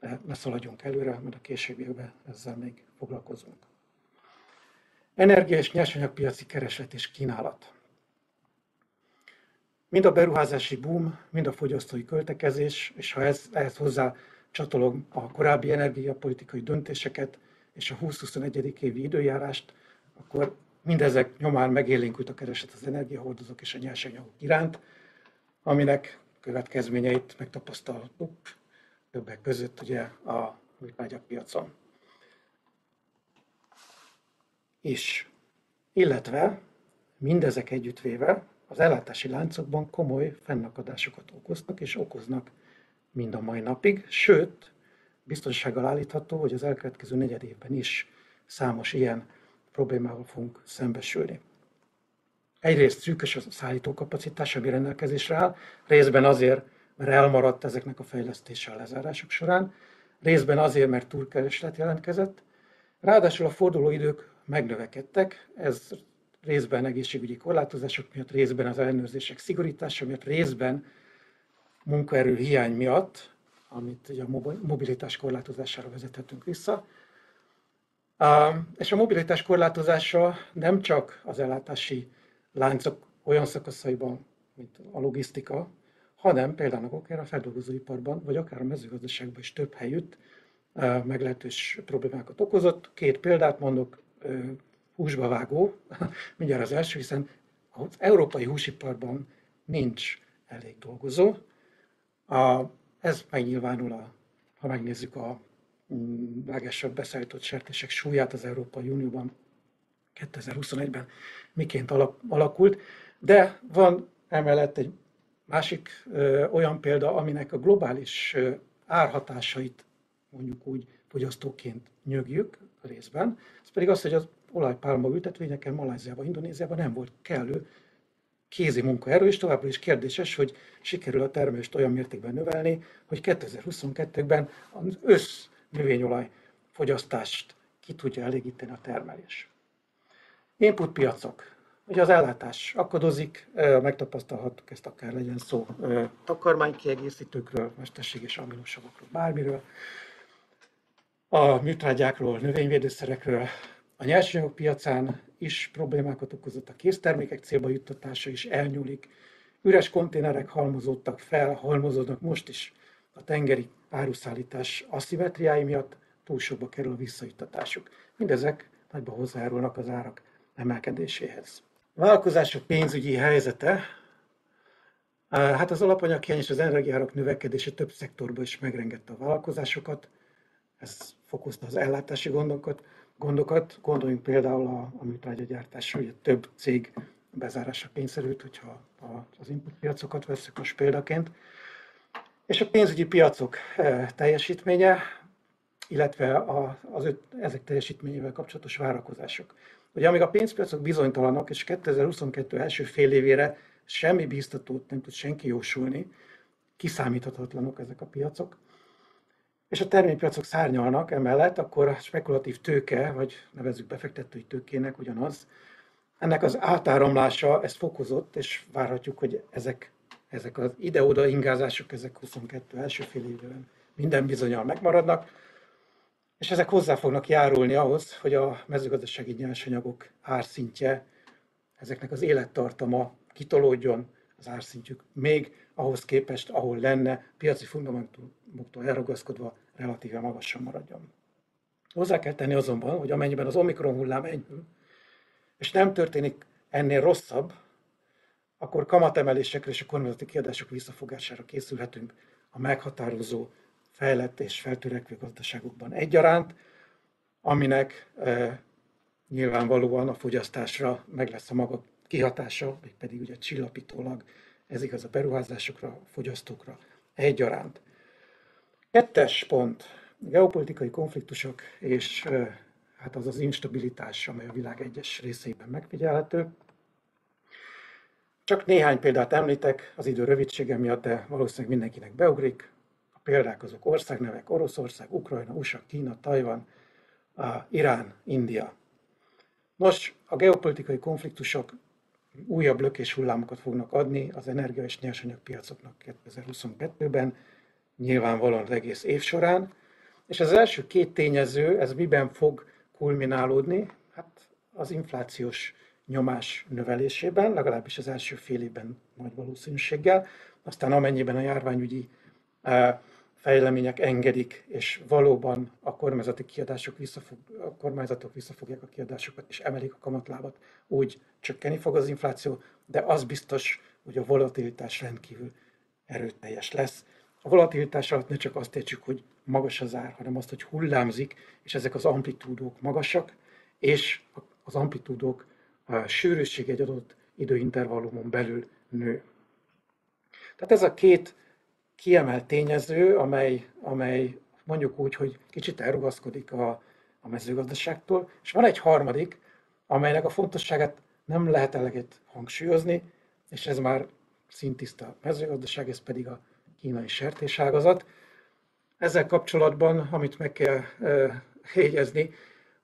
De ne szaladjunk előre, mert a későbbiekben ezzel még foglalkozunk. Energia és nyersanyagpiaci kereslet és kínálat. Mind a beruházási boom, mind a fogyasztói költekezés, és ha ez, ehhez hozzá csatolom a korábbi energiapolitikai döntéseket és a 2021. évi időjárást, akkor mindezek nyomán megélénkült a kereset az energiahordozók és a nyersanyagok iránt, aminek következményeit megtapasztaltuk többek között ugye a piacon. Is. Illetve mindezek együttvéve az ellátási láncokban komoly fennakadásokat okoztak és okoznak mind a mai napig, sőt, biztonsággal állítható, hogy az elkövetkező negyed évben is számos ilyen problémával fogunk szembesülni. Egyrészt szűkös a szállítókapacitás, ami rendelkezésre áll, részben azért, mert elmaradt ezeknek a fejlesztése a lezárások során, részben azért, mert túlkereslet jelentkezett, ráadásul a fordulóidők megnövekedtek. Ez részben egészségügyi korlátozások miatt, részben az ellenőrzések szigorítása miatt, részben munkaerő hiány miatt, amit ugye a mobilitás korlátozására vezethetünk vissza. És a mobilitás korlátozása nem csak az ellátási láncok olyan szakaszaiban, mint a logisztika, hanem például akár a feldolgozóiparban, vagy akár a mezőgazdaságban is több helyütt meglehetős problémákat okozott. Két példát mondok, húsba vágó, mindjárt az első, hiszen az európai húsiparban nincs elég dolgozó. A, ez megnyilvánul, a, ha megnézzük a mm, legesebb beszállított sertések súlyát az Európai Unióban 2021-ben miként alakult, de van emellett egy másik ö, olyan példa, aminek a globális ö, árhatásait mondjuk úgy fogyasztóként nyögjük részben, ez pedig az, hogy az olajpálma ültetvényeken Malajziában, Indonéziában nem volt kellő kézi munkaerő, és továbbra is kérdéses, hogy sikerül a termelést olyan mértékben növelni, hogy 2022-ben az össz növényolaj fogyasztást ki tudja elégíteni a termelés. Input piacok. Ugye az ellátás akadozik, megtapasztalhattuk ezt akár legyen szó takarmánykiegészítőkről, mesterséges aminosavakról, bármiről, a műtrágyákról, növényvédőszerekről, a nyersanyagok piacán is problémákat okozott, a késztermékek célba juttatása is elnyúlik, üres konténerek halmozódtak fel, halmozódnak most is a tengeri áruszállítás aszimetriái miatt, túl sokba kerül a visszajuttatásuk. Mindezek nagyba hozzájárulnak az árak emelkedéséhez. A vállalkozások pénzügyi helyzete, hát az alapanyaghiány és az energiárak növekedése több szektorban is megrengette a vállalkozásokat, ez fokozta az ellátási gondokat, gondokat. Gondoljunk például a, a műtrágyagyártásra, hogy több cég bezárásra kényszerült, hogyha az input piacokat veszük most példaként. És a pénzügyi piacok eh, teljesítménye, illetve a, az öt, ezek teljesítményével kapcsolatos várakozások. Ugye amíg a pénzpiacok bizonytalanok, és 2022 első fél évére semmi bíztatót nem tud senki jósolni, kiszámíthatatlanok ezek a piacok, és a terménypiacok szárnyalnak emellett, akkor a spekulatív tőke, vagy nevezzük befektetői tőkének ugyanaz, ennek az átáramlása, ez fokozott, és várhatjuk, hogy ezek, ezek az ide-oda ingázások, ezek 22 első fél évben minden bizonyal megmaradnak, és ezek hozzá fognak járulni ahhoz, hogy a mezőgazdasági nyersanyagok árszintje, ezeknek az élettartama kitolódjon, az árszintjük még ahhoz képest, ahol lenne, piaci fundamentumoktól elragaszkodva relatíve magasan maradjon. Hozzá kell tenni azonban, hogy amennyiben az omikron hullám enyhül, és nem történik ennél rosszabb, akkor kamatemelésekre és a kormányzati kiadások visszafogására készülhetünk a meghatározó, fejlett és feltörekvő gazdaságokban egyaránt, aminek e, nyilvánvalóan a fogyasztásra meg lesz a maga kihatása, vagy pedig ugye csillapítólag ez igaz a beruházásokra, a fogyasztókra egyaránt. Kettes pont, geopolitikai konfliktusok és hát az az instabilitás, amely a világ egyes részeiben megfigyelhető. Csak néhány példát említek az idő rövidsége miatt, de valószínűleg mindenkinek beugrik. A példák azok országnevek, Oroszország, Ukrajna, USA, Kína, Tajvan, Irán, India. Nos, a geopolitikai konfliktusok újabb lökés hullámokat fognak adni az energia és nyersanyagpiacoknak 2022-ben, nyilvánvalóan az egész év során. És az első két tényező, ez miben fog kulminálódni? Hát az inflációs nyomás növelésében, legalábbis az első fél évben nagy valószínűséggel. Aztán amennyiben a járványügyi eh, fejlemények engedik, és valóban a kormányzati kiadások visszafog, a kormányzatok visszafogják a kiadásokat, és emelik a kamatlábat, úgy csökkeni fog az infláció, de az biztos, hogy a volatilitás rendkívül erőteljes lesz. A volatilitás alatt ne csak azt értsük, hogy magas az ár, hanem azt, hogy hullámzik, és ezek az amplitúdók magasak, és az amplitúdók sűrűség egy adott időintervallumon belül nő. Tehát ez a két kiemelt tényező, amely, amely mondjuk úgy, hogy kicsit elrugaszkodik a, a mezőgazdaságtól, és van egy harmadik, amelynek a fontosságát nem lehet eleget hangsúlyozni, és ez már szintiszta mezőgazdaság, ez pedig a kínai sertéságazat. Ezzel kapcsolatban, amit meg kell jegyezni,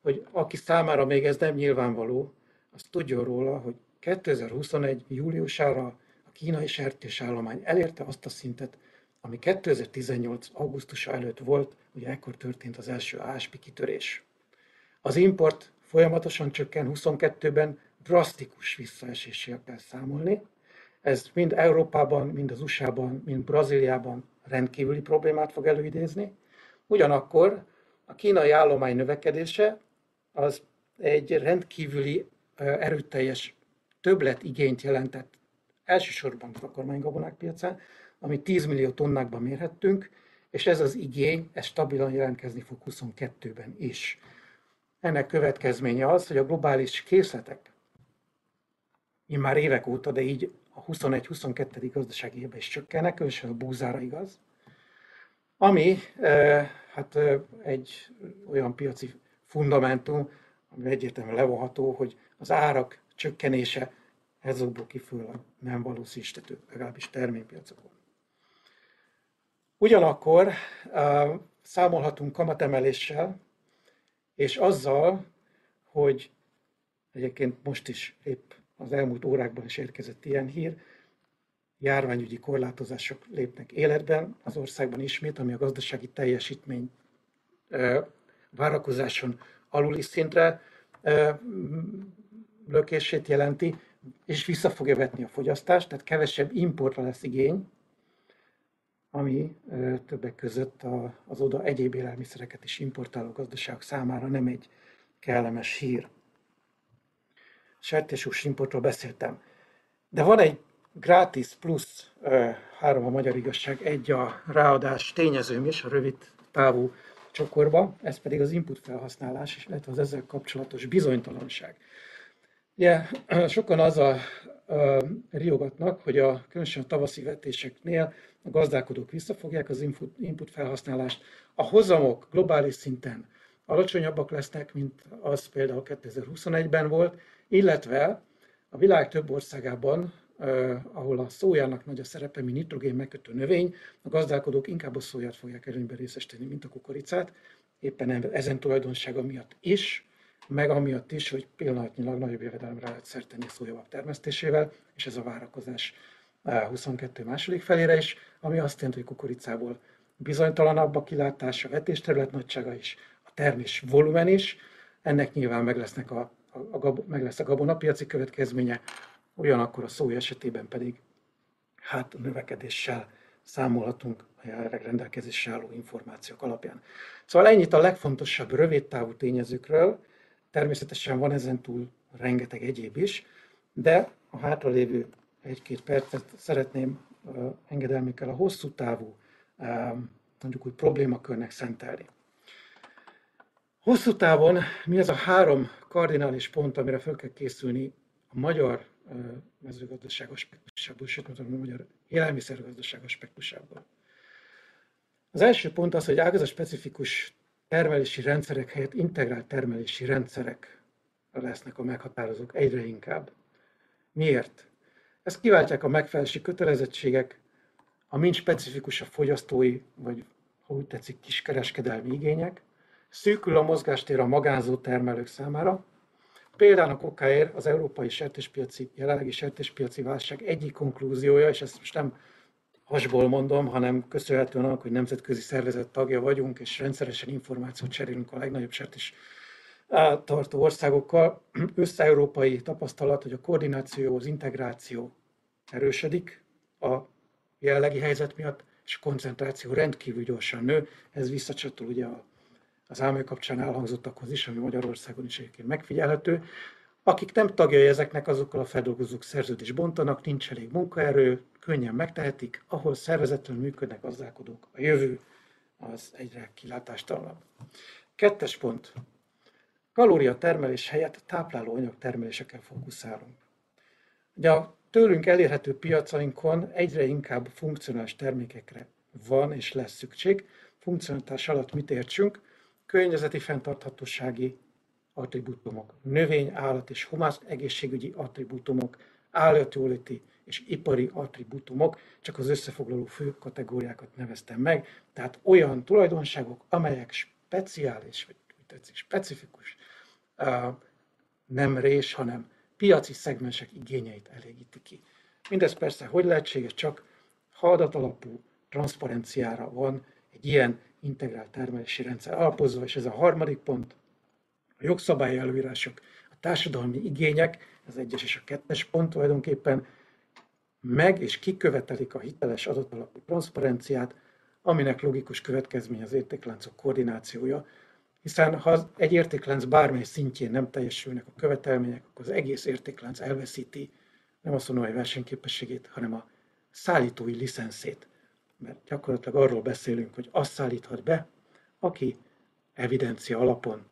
hogy aki számára még ez nem nyilvánvaló, az tudjon róla, hogy 2021. júliusára a kínai sertésállomány elérte azt a szintet, ami 2018. augusztusa előtt volt, ugye ekkor történt az első ASP kitörés. Az import folyamatosan csökken 22-ben, drasztikus visszaeséssel kell számolni. Ez mind Európában, mind az USA-ban, mind Brazíliában rendkívüli problémát fog előidézni. Ugyanakkor a kínai állomány növekedése az egy rendkívüli erőteljes többlet igényt jelentett elsősorban takarmánygabonák piacán, amit 10 millió tonnákban mérhettünk, és ez az igény, ez stabilan jelentkezni fog 22-ben is. Ennek következménye az, hogy a globális készletek, már évek óta, de így a 21-22. gazdasági évben is csökkennek, különösen a búzára igaz, ami hát egy olyan piaci fundamentum, ami egyértelműen levonható, hogy az árak csökkenése ezokból kifolyólag nem valószínűsítető, legalábbis terménypiacokon. Ugyanakkor számolhatunk kamatemeléssel, és azzal, hogy egyébként most is épp az elmúlt órákban is érkezett ilyen hír, járványügyi korlátozások lépnek életben az országban ismét, ami a gazdasági teljesítmény várakozáson aluli szintre lökését jelenti, és vissza fogja vetni a fogyasztást, tehát kevesebb importra lesz igény, ami többek között az oda egyéb élelmiszereket is importáló gazdaságok számára nem egy kellemes hír. Sertéshús importról beszéltem. De van egy gratis plusz három a magyar igazság, egy a ráadás tényezőm is, a rövid távú csokorba, ez pedig az input felhasználás, illetve az ezzel kapcsolatos bizonytalanság. Ugye sokan azzal riogatnak, hogy a különösen a tavaszi vetéseknél a gazdálkodók visszafogják az input felhasználást. A hozamok globális szinten alacsonyabbak lesznek, mint az például 2021-ben volt, illetve a világ több országában, ahol a szójának nagy a szerepe, mint nitrogén megkötő növény, a gazdálkodók inkább a szóját fogják előnyben részesíteni, mint a kukoricát, éppen ezen tulajdonsága miatt is, meg amiatt is, hogy pillanatnyilag nagyobb jövedelemre lehet szert tenni szójavak termesztésével, és ez a várakozás 22 második felére is, ami azt jelenti, hogy kukoricából bizonytalanabb a kilátása, a vetésterület nagysága is, a termés volumen is, ennek nyilván meg, lesznek a, a, a, meg lesz a gabonapiaci következménye, ugyanakkor a szója esetében pedig hát növekedéssel számolhatunk a jelenleg rendelkezésre álló információk alapján. Szóval ennyit a legfontosabb rövidtávú tényezőkről, Természetesen van ezen túl rengeteg egyéb is, de a hátralévő egy-két percet szeretném engedelmükkel a hosszú távú, mondjuk úgy problémakörnek szentelni. Hosszú távon mi az a három kardinális pont, amire fel kell készülni a magyar mezőgazdaság aspektusából, sőt, a magyar élelmiszergazdaság aspektusából. Az első pont az, hogy ágazat specifikus termelési rendszerek helyett integrált termelési rendszerek lesznek a meghatározók egyre inkább. Miért? Ezt kiváltják a megfelelési kötelezettségek, a mind specifikus a fogyasztói, vagy ha úgy tetszik, kiskereskedelmi igények, szűkül a mozgástér a magánzó termelők számára. Például okáért az európai sertéspiaci, jelenlegi sertéspiaci válság egyik konklúziója, és ezt most nem hasból mondom, hanem köszönhetően annak, hogy nemzetközi szervezet tagja vagyunk, és rendszeresen információt cserélünk a legnagyobb is tartó országokkal. Össze-európai tapasztalat, hogy a koordináció, az integráció erősödik a jelenlegi helyzet miatt, és a koncentráció rendkívül gyorsan nő. Ez visszacsatol ugye az álmai kapcsán elhangzottakhoz is, ami Magyarországon is egyébként megfigyelhető. Akik nem tagjai ezeknek, azokkal a feldolgozók szerződés bontanak, nincs elég munkaerő, könnyen megtehetik, ahol szervezetlenül működnek gazdálkodók. A jövő az egyre kilátástalanabb. Kettes pont. Kalória termelés helyett táplálóanyag termelésekkel fókuszálunk. Ugye a tőlünk elérhető piacainkon egyre inkább funkcionális termékekre van és lesz szükség. Funkcionalitás alatt mit értsünk? Környezeti fenntarthatósági attribútumok, növény, állat és humász egészségügyi attribútumok, állatjóléti és ipari attribútumok, csak az összefoglaló fő kategóriákat neveztem meg, tehát olyan tulajdonságok, amelyek speciális, vagy tetszik, specifikus, nem rés, hanem piaci szegmensek igényeit elégíti ki. Mindez persze hogy lehetséges, csak ha adatalapú transzparenciára van egy ilyen integrált termelési rendszer alapozva, és ez a harmadik pont, a jogszabályi előírások, a társadalmi igények, ez egyes és a kettes pont tulajdonképpen meg és kikövetelik a hiteles adatalapú transzparenciát, aminek logikus következmény az értékláncok koordinációja, hiszen ha egy értéklánc bármely szintjén nem teljesülnek a követelmények, akkor az egész értéklánc elveszíti nem a szonóai versenyképességét, hanem a szállítói licenszét. Mert gyakorlatilag arról beszélünk, hogy azt szállíthat be, aki evidencia alapon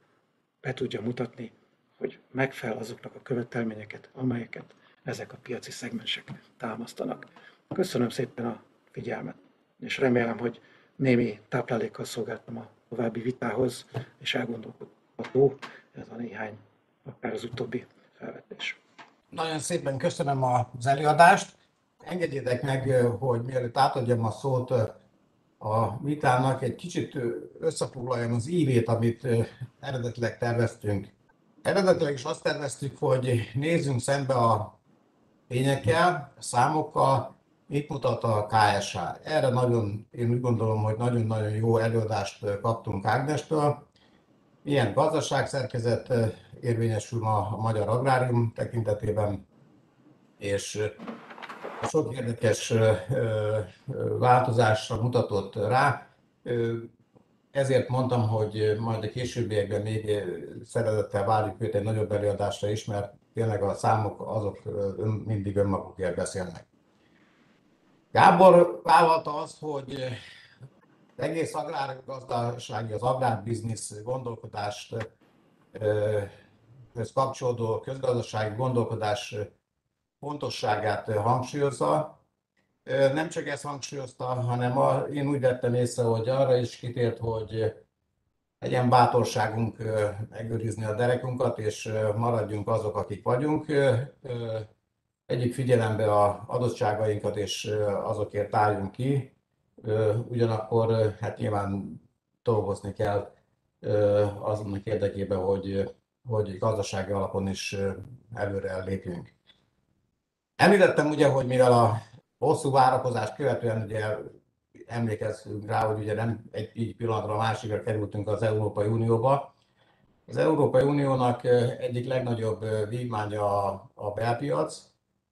be tudja mutatni, hogy megfelel azoknak a követelményeket, amelyeket ezek a piaci szegmensek támasztanak. Köszönöm szépen a figyelmet, és remélem, hogy némi táplálékkal szolgáltam a további vitához, és elgondolkodható ez a néhány, akár az utóbbi felvetés. Nagyon szépen köszönöm az előadást. Engedjétek meg, hogy mielőtt átadjam a szót a vitának, egy kicsit összefoglaljam az ívét, amit eredetileg terveztünk. Eredetileg is azt terveztük, hogy nézzünk szembe a tényekkel, a számokkal, mit mutat a KSH. Erre nagyon, én úgy gondolom, hogy nagyon-nagyon jó előadást kaptunk Ágnestől. Milyen gazdaságszerkezet érvényesül ma a magyar agrárium tekintetében, és sok érdekes változásra mutatott rá. Ezért mondtam, hogy majd a későbbiekben még szeretettel várjuk őt egy nagyobb előadásra is, mert tényleg a számok azok mindig önmagukért beszélnek. Gábor vállalta azt, hogy egész agrárgazdasági, az agrárbiznisz gondolkodást kapcsolódó közgazdasági gondolkodás fontosságát hangsúlyozza. Nem csak ezt hangsúlyozta, hanem a, én úgy vettem észre, hogy arra is kitért, hogy legyen bátorságunk megőrizni a derekunkat, és maradjunk azok, akik vagyunk. Egyik figyelembe a adottságainkat, és azokért álljunk ki. Ugyanakkor hát nyilván dolgozni kell azonnak érdekében, hogy, hogy gazdasági alapon is előre lépjünk. Említettem ugye, hogy mivel a hosszú várakozást követően ugye emlékezzünk rá, hogy ugye nem egy így pillanatra a másikra kerültünk az Európai Unióba. Az Európai Uniónak egyik legnagyobb vívmánya a, a belpiac,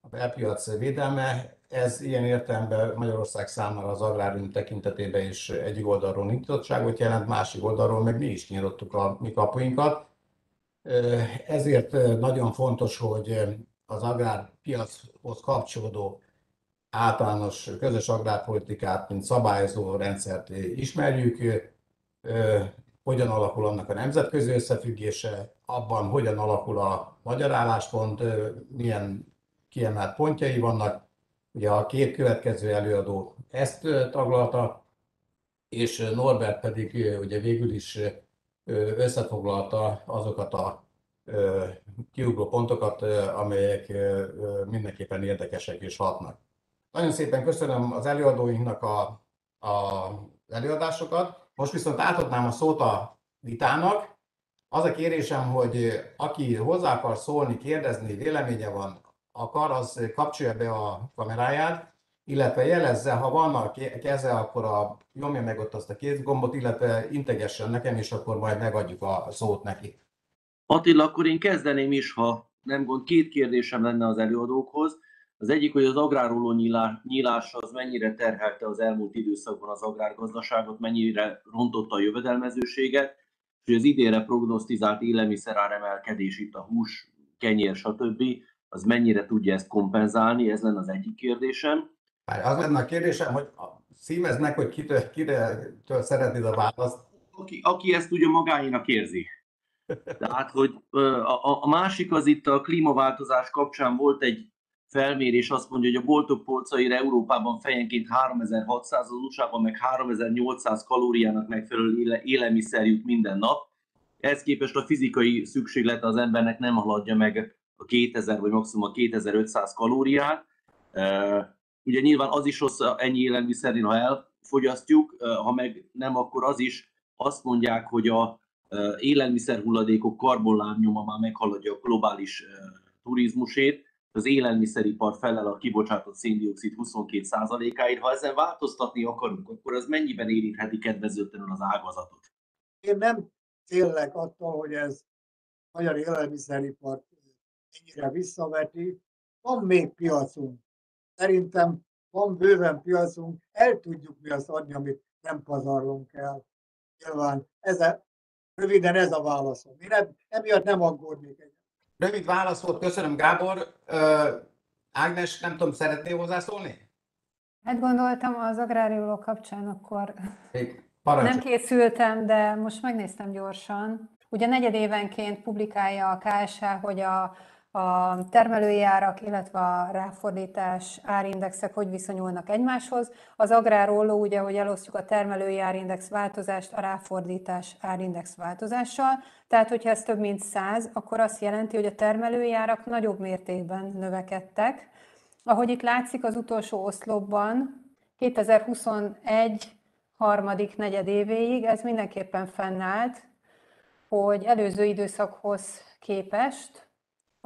a belpiac védelme. Ez ilyen értelemben Magyarország számára az agrárium tekintetében is egyik oldalról nyitottságot jelent, másik oldalról meg mi is nyitottuk a mi kapuinkat. Ezért nagyon fontos, hogy az agrárpiachoz kapcsolódó általános közös agrárpolitikát, mint szabályozó rendszert ismerjük, hogyan alakul annak a nemzetközi összefüggése, abban hogyan alakul a magyar álláspont, milyen kiemelt pontjai vannak. Ugye a két következő előadó ezt taglalta, és Norbert pedig ugye végül is összefoglalta azokat a kiugró pontokat, amelyek mindenképpen érdekesek és hatnak. Nagyon szépen köszönöm az előadóinknak a, a előadásokat. Most viszont átadnám a szót a vitának. Az a kérésem, hogy aki hozzá akar szólni, kérdezni, véleménye van, akar, az kapcsolja be a kameráját, illetve jelezze, ha van a keze, akkor a, nyomja meg ott azt a kézgombot, illetve integessen nekem, és akkor majd megadjuk a szót neki. Attila, akkor én kezdeném is, ha nem gond. Két kérdésem lenne az előadókhoz. Az egyik, hogy az agráróló nyílása az mennyire terhelte az elmúlt időszakban az agrárgazdaságot, mennyire rontotta a jövedelmezőséget, és az idénre prognosztizált emelkedés itt a hús, kenyér, stb. az mennyire tudja ezt kompenzálni, ez lenne az egyik kérdésem. Az lenne a kérdésem, hogy szímeznek, hogy kitől, kitől szeretnéd a választ. Aki, aki ezt ugye magáinak érzi. Tehát, hogy a, a másik az itt a klímaváltozás kapcsán volt egy felmérés, azt mondja, hogy a boltok polcaira Európában fejenként 3600, az USA-ban meg 3800 kalóriának megfelelő élelmiszer jut minden nap. Ehhez képest a fizikai szükséglete az embernek nem haladja meg a 2000 vagy maximum a 2500 kalóriát. Ugye nyilván az is rossz ennyi élelmiszerén, ha elfogyasztjuk, ha meg nem, akkor az is azt mondják, hogy a élelmiszer hulladékok karbonlábnyoma már meghaladja a globális turizmusét, az élelmiszeripar felel a kibocsátott széndiokszid 22%-áért. Ha ezen változtatni akarunk, akkor az mennyiben érintheti kedvezőtlenül az ágazatot? Én nem félek attól, hogy ez a magyar élelmiszeripar ennyire visszaveti. Van még piacunk. Szerintem van bőven piacunk, el tudjuk mi azt adni, amit nem pazarlunk el. Nyilván ez röviden ez a válaszom. Én emiatt nem aggódnék egy Rövid válasz volt, köszönöm Gábor. Ágnes, nem tudom, szeretnél hozzászólni? Hát gondoltam az agráriumok kapcsán, akkor nem készültem, de most megnéztem gyorsan. Ugye negyedévenként publikálja a KSH, hogy a, a termelői árak, illetve a ráfordítás árindexek hogy viszonyulnak egymáshoz. Az agrárolló ugye, hogy elosztjuk a termelői árindex változást a ráfordítás árindex változással. Tehát, hogyha ez több mint 100, akkor azt jelenti, hogy a termelői árak nagyobb mértékben növekedtek. Ahogy itt látszik az utolsó oszlopban, 2021 harmadik negyedévéig ez mindenképpen fennállt, hogy előző időszakhoz képest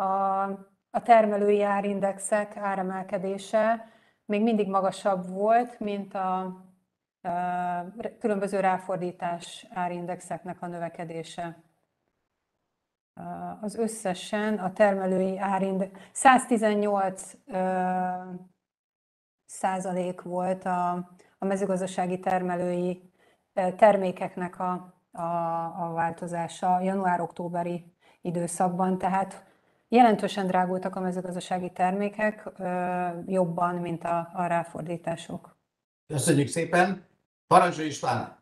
a, a termelői árindexek áremelkedése még mindig magasabb volt, mint a, a különböző ráfordítás árindexeknek a növekedése. Az összesen a termelői árindex 118 ö, százalék volt a, a mezőgazdasági termelői termékeknek a, a, a változása január-októberi időszakban, tehát jelentősen drágultak a mezőgazdasági termékek jobban, mint a, a ráfordítások. Köszönjük szépen. Parancsolj István!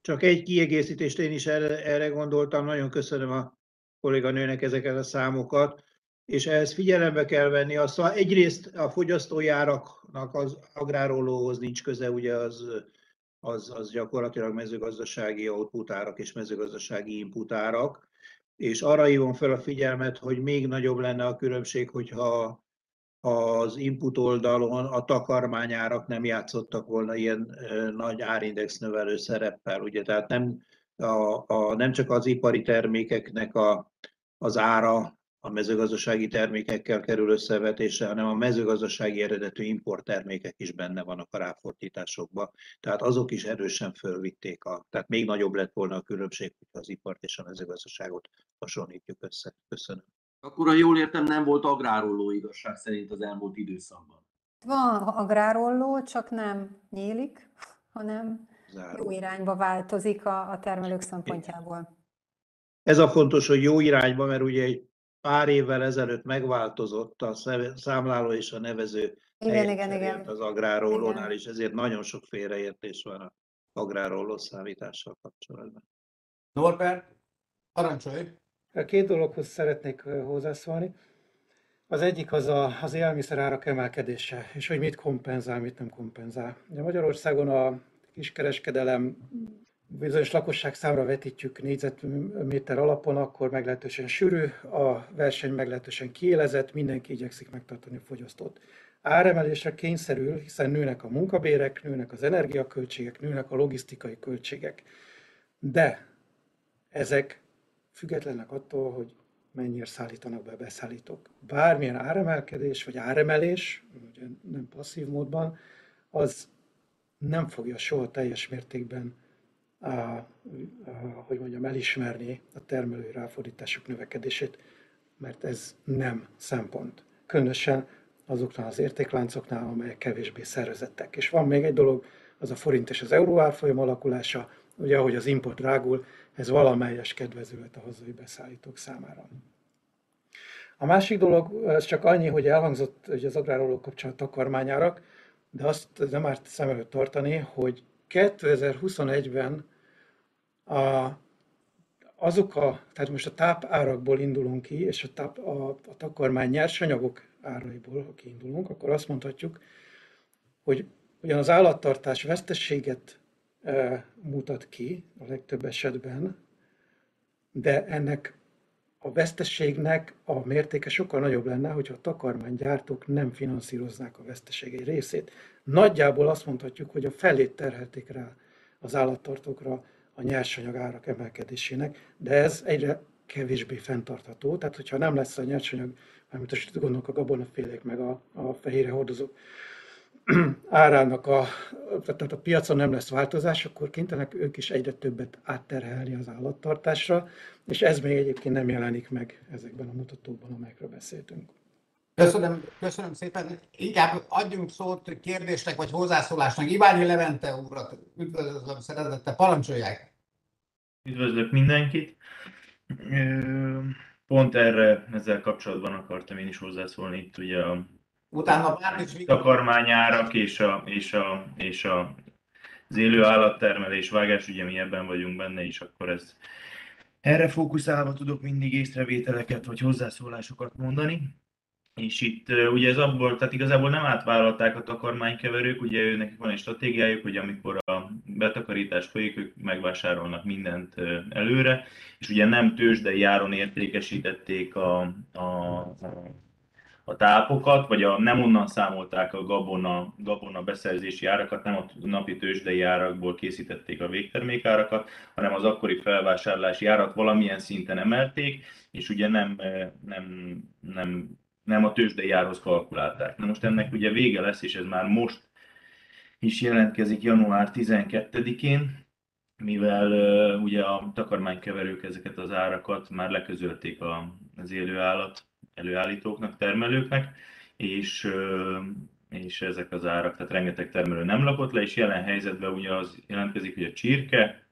Csak egy kiegészítést én is erre, erre gondoltam, nagyon köszönöm a kolléganőnek ezeket a számokat, és ehhez figyelembe kell venni azt, hogy egyrészt a fogyasztójáraknak az agrárollóhoz nincs köze, ugye az, az, az gyakorlatilag mezőgazdasági outputárak és mezőgazdasági inputárak, és arra hívom fel a figyelmet, hogy még nagyobb lenne a különbség, hogyha az input oldalon a takarmányárak nem játszottak volna ilyen nagy árindex növelő szereppel, ugye, tehát nem, a, a, nem csak az ipari termékeknek a, az ára a mezőgazdasági termékekkel kerül összevetésre, hanem a mezőgazdasági eredetű importtermékek is benne vannak a ráfordításokban. Tehát azok is erősen fölvitték a, tehát még nagyobb lett volna a különbség, hogy az ipart és a mezőgazdaságot hasonlítjuk össze. Köszönöm. Akkor, ha jól értem, nem volt agrárolló igazság szerint az elmúlt időszakban. Van agrárolló, csak nem nyílik, hanem Záró. jó irányba változik a, a termelők szempontjából. Ez a fontos, hogy jó irányba, mert ugye egy pár évvel ezelőtt megváltozott a számláló és a nevező Igen, igen, igen. az agrárollónál, Igen. és ezért nagyon sok félreértés van a agrárolló számítással kapcsolatban. Norbert, parancsolj! Két dologhoz szeretnék hozzászólni. Az egyik az a, az élelmiszerárak emelkedése, és hogy mit kompenzál, mit nem kompenzál. Ugye Magyarországon a kiskereskedelem bizonyos lakosság számra vetítjük négyzetméter alapon, akkor meglehetősen sűrű, a verseny meglehetősen kiélezett, mindenki igyekszik megtartani a fogyasztót. Áremelésre kényszerül, hiszen nőnek a munkabérek, nőnek az energiaköltségek, nőnek a logisztikai költségek. De ezek függetlenek attól, hogy mennyire szállítanak be a beszállítók. Bármilyen áremelkedés vagy áremelés, ugye nem passzív módban, az nem fogja soha teljes mértékben hogy mondjam, elismerni a termelői ráfordítások növekedését, mert ez nem szempont. Különösen azoknál az értékláncoknál, amelyek kevésbé szervezettek. És van még egy dolog, az a forint és az euró árfolyam alakulása, ugye ahogy az import drágul, ez valamelyes kedvező lett a hazai beszállítók számára. A másik dolog, ez csak annyi, hogy elhangzott hogy az agrárolók kapcsán a takarmányárak, de azt nem árt szem előtt tartani, hogy 2021-ben a, azok a, tehát most a tápárakból indulunk ki, és a, táp, a, a takarmány nyersanyagok áraiból kiindulunk, akkor azt mondhatjuk, hogy ugyan az állattartás vesztességet e, mutat ki a legtöbb esetben, de ennek a veszteségnek a mértéke sokkal nagyobb lenne, hogyha a takarmánygyártók nem finanszíroznák a veszteség egy részét. Nagyjából azt mondhatjuk, hogy a felét terhelték rá az állattartókra a nyersanyag árak emelkedésének, de ez egyre kevésbé fenntartható. Tehát, hogyha nem lesz a nyersanyag, mármint most gondolok a gabonafélék meg a, a fehérre hordozók árának a, tehát a piacon nem lesz változás, akkor kénytelenek ők is egyre többet átterhelni az állattartásra, és ez még egyébként nem jelenik meg ezekben a mutatókban, amelyekről beszéltünk. Köszönöm, köszönöm szépen. Inkább adjunk szót kérdésnek vagy hozzászólásnak. Iványi Levente úrat üdvözlöm szeretettel, parancsolják! Üdvözlök mindenkit! Pont erre, ezzel kapcsolatban akartam én is hozzászólni. Itt ugye a Utána bármit takarmányárak és, a, és, a, és a, az élő állattermelés, vágás, ugye mi ebben vagyunk benne is, akkor ez erre fókuszálva tudok mindig észrevételeket vagy hozzászólásokat mondani. És itt ugye ez abból, tehát igazából nem átvállalták a takarmánykeverők, ugye őnek van egy stratégiájuk, hogy amikor a betakarítás folyik, ők megvásárolnak mindent előre, és ugye nem tőzsdei áron értékesítették a, a, a tápokat, vagy a, nem onnan számolták a gabona, gabona beszerzési árakat, nem a napi tőzsdei árakból készítették a végtermékárakat, hanem az akkori felvásárlási árat valamilyen szinten emelték, és ugye nem, nem, nem nem a tőzsdei árhoz kalkulálták. Na most ennek ugye vége lesz, és ez már most is jelentkezik január 12-én, mivel uh, ugye a takarmánykeverők ezeket az árakat már leközölték a, az élő állat előállítóknak, termelőknek, és, uh, és ezek az árak, tehát rengeteg termelő nem lakott le, és jelen helyzetben ugye az jelentkezik, hogy a csirke,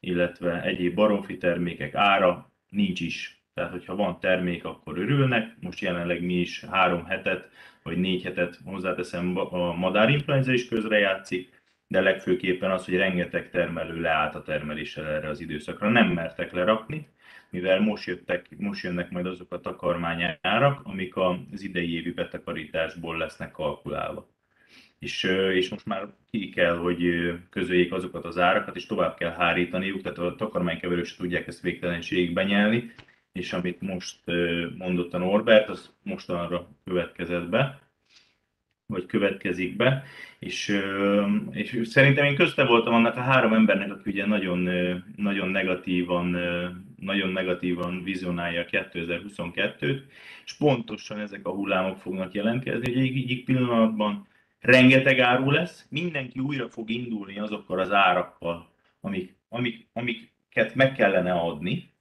illetve egyéb baromfi termékek ára nincs is tehát hogyha van termék, akkor örülnek. Most jelenleg mi is három hetet vagy négy hetet hozzáteszem, a madárinfluenza is közrejátszik, de legfőképpen az, hogy rengeteg termelő leállt a termeléssel erre az időszakra. Nem mertek lerakni, mivel most, jöttek, most jönnek majd azok a takarmányárak, amik az idei évi betakarításból lesznek kalkulálva. És, és most már ki kell, hogy közöljék azokat az árakat, és tovább kell hárítaniuk, tehát a takarmánykeverők se tudják ezt végtelenségig benyelni, és amit most mondott a Norbert, az mostanra következett be, vagy következik be, és, és szerintem én közte voltam annak a három embernek, aki ugye nagyon, nagyon negatívan, nagyon negatívan vizionálja 2022-t, és pontosan ezek a hullámok fognak jelentkezni, hogy egy, egy pillanatban rengeteg áru lesz, mindenki újra fog indulni azokkal az árakkal, amik, amik, amiket meg kellene adni,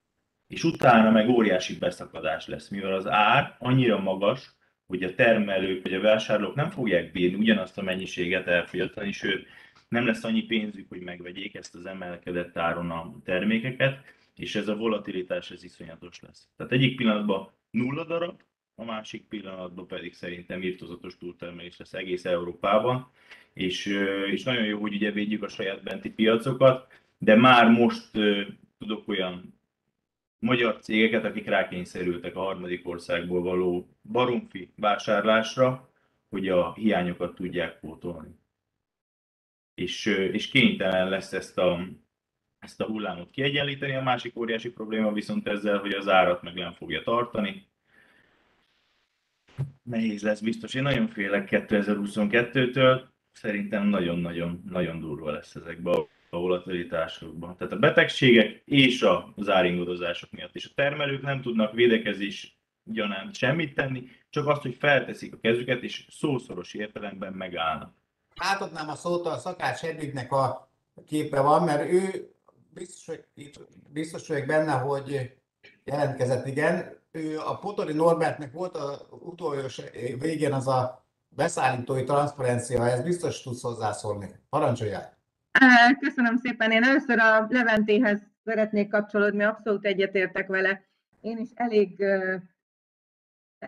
és utána meg óriási beszakadás lesz, mivel az ár annyira magas, hogy a termelők vagy a vásárlók nem fogják bírni ugyanazt a mennyiséget elfogyasztani, sőt nem lesz annyi pénzük, hogy megvegyék ezt az emelkedett áron a termékeket, és ez a volatilitás ez iszonyatos lesz. Tehát egyik pillanatban nulla darab, a másik pillanatban pedig szerintem írtozatos túltermelés lesz egész Európában, és, és nagyon jó, hogy ugye védjük a saját benti piacokat, de már most tudok olyan magyar cégeket, akik rákényszerültek a harmadik országból való baromfi vásárlásra, hogy a hiányokat tudják pótolni. És, és kénytelen lesz ezt a, ezt a hullámot kiegyenlíteni. A másik óriási probléma viszont ezzel, hogy az árat meg nem fogja tartani. Nehéz lesz biztos. Én nagyon félek 2022-től. Szerintem nagyon-nagyon nagyon durva lesz ezekbe a a. Tehát a betegségek és az áringadozások miatt. És a termelők nem tudnak védekezés gyanánt semmit tenni, csak azt, hogy felteszik a kezüket, és szószoros értelemben megállnak. Átadnám a szót a Szakács Edvignek a képe van, mert ő biztos, hogy, biztos vagyok benne, hogy jelentkezett, igen. Ő a Potori Norbertnek volt az utolsó végén az a beszállítói transzparencia, ez biztos tudsz hozzászólni. Parancsoljál! Köszönöm szépen. Én először a Leventéhez szeretnék kapcsolódni, abszolút egyetértek vele. Én is elég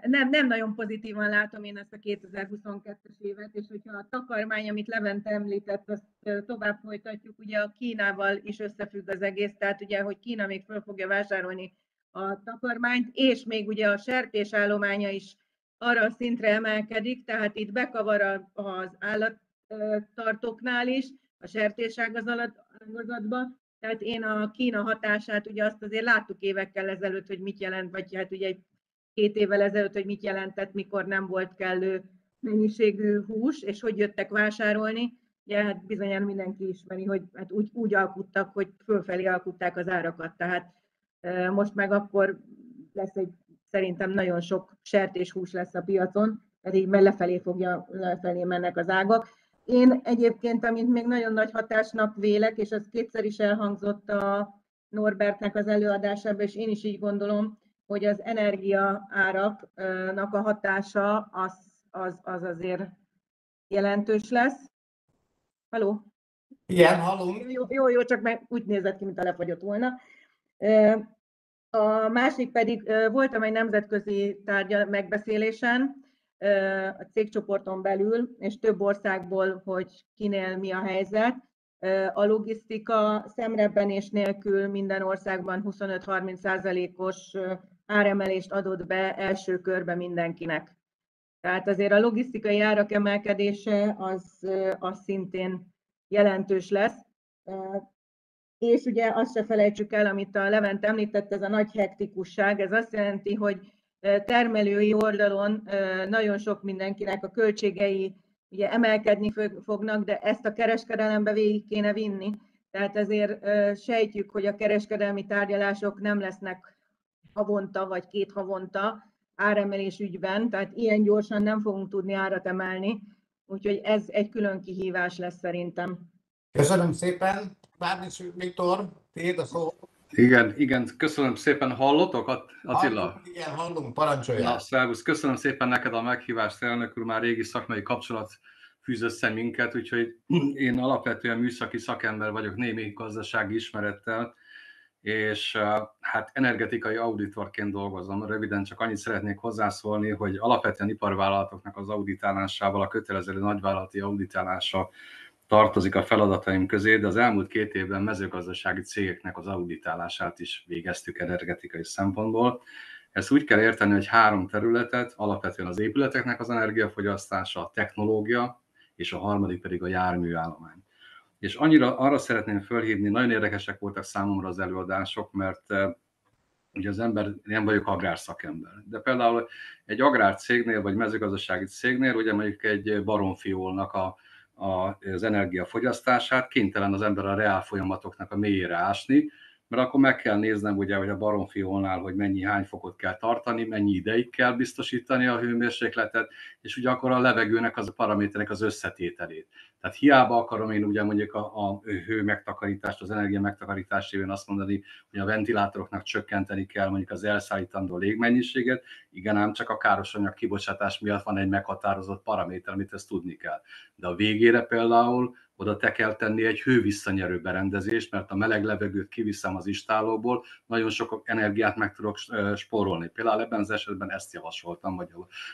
nem, nem nagyon pozitívan látom én ezt a 2022-es évet, és hogyha a takarmány, amit Levent említett, azt tovább folytatjuk, ugye a Kínával is összefügg az egész, tehát ugye, hogy Kína még föl fogja vásárolni a takarmányt, és még ugye a sertés állománya is arra a szintre emelkedik, tehát itt bekavar az állattartóknál is, a sertéságazatba. Tehát én a Kína hatását, ugye azt azért láttuk évekkel ezelőtt, hogy mit jelent, vagy hát ugye egy két évvel ezelőtt, hogy mit jelentett, mikor nem volt kellő mennyiségű hús, és hogy jöttek vásárolni. Ugye hát bizonyára mindenki ismeri, hogy hát úgy, úgy alkuttak, hogy fölfelé alkutták az árakat. Tehát most meg akkor lesz egy, szerintem nagyon sok sertéshús lesz a piacon, tehát így lefelé, fogja, lefelé mennek az ágak. Én egyébként, amint még nagyon nagy hatásnak vélek, és az kétszer is elhangzott a Norbertnek az előadásában, és én is így gondolom, hogy az energia áraknak a hatása az, az, az azért jelentős lesz. Haló? Igen, hallunk. Jó, jó, jó, csak meg úgy nézett ki, mint a lefagyott volna. A másik pedig voltam egy nemzetközi tárgya megbeszélésen, a cégcsoporton belül, és több országból, hogy kinél mi a helyzet. A logisztika szemrebbenés nélkül minden országban 25-30%-os áremelést adott be első körbe mindenkinek. Tehát azért a logisztikai árak emelkedése az, az szintén jelentős lesz. És ugye azt se felejtsük el, amit a Levent említett, ez a nagy hektikusság, ez azt jelenti, hogy termelői oldalon nagyon sok mindenkinek a költségei ugye emelkedni fognak, de ezt a kereskedelembe végig kéne vinni. Tehát ezért sejtjük, hogy a kereskedelmi tárgyalások nem lesznek havonta vagy két havonta áremelés ügyben, tehát ilyen gyorsan nem fogunk tudni árat emelni, úgyhogy ez egy külön kihívás lesz szerintem. Köszönöm szépen, Bárnics Viktor, tiéd a szó. Igen, igen, köszönöm szépen. Hallotok, Attila? Hallunk, igen, hallunk, parancsolja. Na, szervusz, köszönöm szépen neked a meghívást, elnök úr, már régi szakmai kapcsolat fűz össze minket, úgyhogy én alapvetően műszaki szakember vagyok némi gazdasági ismerettel, és hát energetikai auditorként dolgozom. Röviden csak annyit szeretnék hozzászólni, hogy alapvetően iparvállalatoknak az auditálásával, a kötelező nagyvállalati auditálása tartozik a feladataim közé, de az elmúlt két évben mezőgazdasági cégeknek az auditálását is végeztük energetikai szempontból. Ezt úgy kell érteni, hogy három területet, alapvetően az épületeknek az energiafogyasztása, a technológia, és a harmadik pedig a járműállomány. És annyira arra szeretném fölhívni, nagyon érdekesek voltak számomra az előadások, mert eh, ugye az ember, nem vagyok agrárszakember, de például egy agrárcégnél, vagy mezőgazdasági cégnél, ugye mondjuk egy baromfiolnak a, az energiafogyasztását, kénytelen az ember a reál folyamatoknak a mélyére ásni, mert akkor meg kell néznem ugye, hogy a baromfiolnál, hogy mennyi, hány fokot kell tartani, mennyi ideig kell biztosítani a hőmérsékletet, és ugye akkor a levegőnek az a paraméterek az összetételét. Tehát hiába akarom én ugye mondjuk a, a hő megtakarítást, az energia megtakarítást évén azt mondani, hogy a ventilátoroknak csökkenteni kell mondjuk az elszállítandó légmennyiséget, igen, ám csak a károsanyag kibocsátás miatt van egy meghatározott paraméter, amit ezt tudni kell. De a végére például oda te kell tenni egy hővisszanyerő berendezést, mert a meleg levegőt kiviszem az istálóból, nagyon sok energiát meg tudok spórolni. Például ebben az esetben ezt javasoltam, vagy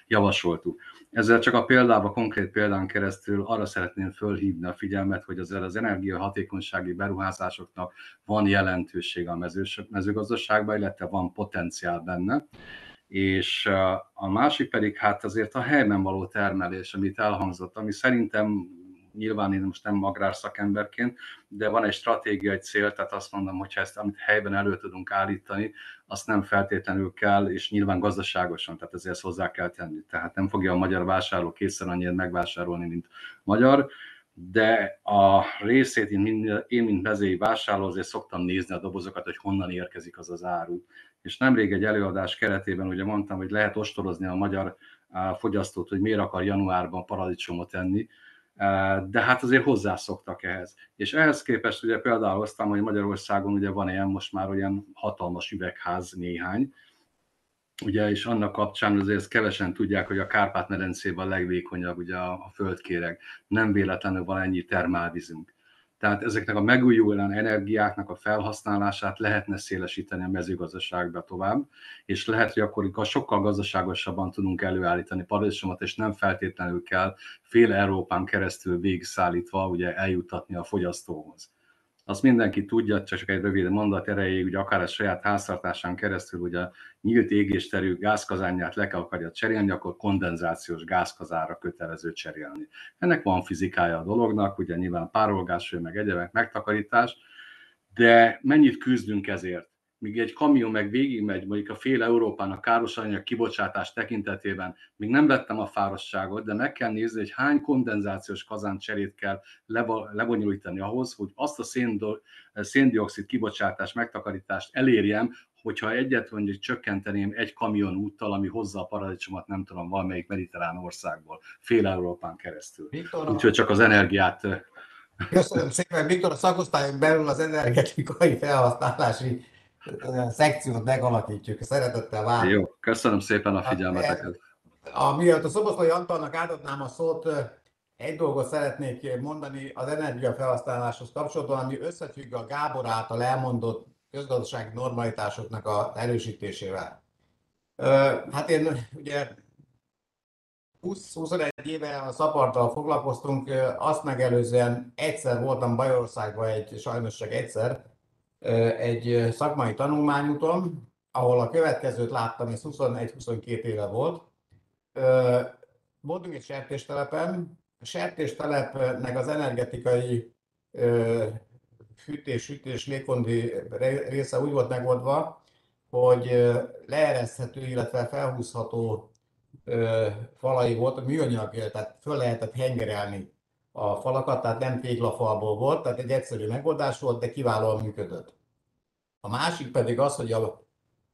javasoltuk. Ezzel csak a példába, konkrét példán keresztül arra szeretném fölhívni a figyelmet, hogy azért az energiahatékonysági beruházásoknak van jelentősége a mezőgazdaságban, illetve van potenciál benne és a másik pedig hát azért a helyben való termelés, amit elhangzott, ami szerintem nyilván én most nem agrárszakemberként, de van egy stratégiai cél, tehát azt mondom, hogy ezt amit helyben elő tudunk állítani, azt nem feltétlenül kell, és nyilván gazdaságosan, tehát ezért ezt hozzá kell tenni. Tehát nem fogja a magyar vásárló kétszer annyit megvásárolni, mint magyar, de a részét én, mind, én mint mezői vásárló, azért szoktam nézni a dobozokat, hogy honnan érkezik az az áru. És nemrég egy előadás keretében ugye mondtam, hogy lehet ostorozni a magyar fogyasztót, hogy miért akar januárban paradicsomot enni, de hát azért hozzászoktak ehhez. És ehhez képest ugye például hoztam, hogy Magyarországon ugye van ilyen most már olyan hatalmas üvegház néhány, ugye, és annak kapcsán azért kevesen tudják, hogy a Kárpát-medencében a legvékonyabb ugye a, a földkéreg. Nem véletlenül van ennyi termálvízünk. Tehát ezeknek a megújuló energiáknak a felhasználását lehetne szélesíteni a mezőgazdaságba tovább, és lehet, hogy akkor sokkal gazdaságosabban tudunk előállítani paradicsomot, és nem feltétlenül kell fél Európán keresztül végigszállítva ugye eljutatni a fogyasztóhoz. Azt mindenki tudja, csak egy rövid mondat erejéig, ugye akár a saját háztartásán keresztül, ugye nyílt égésterű gázkazányát le kell akarja cserélni, akkor kondenzációs gázkazára kötelező cserélni. Ennek van fizikája a dolognak, ugye nyilván párolgás, meg egyebek, megtakarítás, de mennyit küzdünk ezért? míg egy kamion meg végigmegy mondjuk a fél Európának káros anyag kibocsátás tekintetében, még nem vettem a fárosságot, de meg kell nézni, hogy hány kondenzációs kazán cserét kell lebonyolítani ahhoz, hogy azt a széndiokszid kibocsátás megtakarítást elérjem, hogyha egyet mondjuk csökkenteném egy kamion úttal, ami hozza a paradicsomot, nem tudom, valamelyik mediterrán országból, fél Európán keresztül. Úgyhogy csak az energiát Köszönöm szépen, Viktor, a szakosztályon belül az energetikai felhasználási szekciót megalakítjuk. Szeretettel várjuk. Jó, köszönöm szépen a figyelmeteket. Amiatt a Szoboszlai Antalnak átadnám a szót, egy dolgot szeretnék mondani az energiafelhasználáshoz kapcsolatban, ami összefügg a Gábor által elmondott közgazdasági normalitásoknak a erősítésével. Hát én ugye 20-21 éve a szaparttal foglalkoztunk, azt megelőzően egyszer voltam Bajországban, egy, sajnos csak egyszer, egy szakmai tanulmányúton, ahol a következőt láttam, ez 21-22 éve volt. Voltunk egy sertéstelepen, a sertéstelepnek az energetikai fűtés, sütés, légkondi része úgy volt megoldva, hogy leereszthető, illetve felhúzható falai volt, műanyag, tehát föl lehetett hengerelni a falakat, tehát nem téglafalból volt, tehát egy egyszerű megoldás volt, de kiválóan működött. A másik pedig az, hogy a,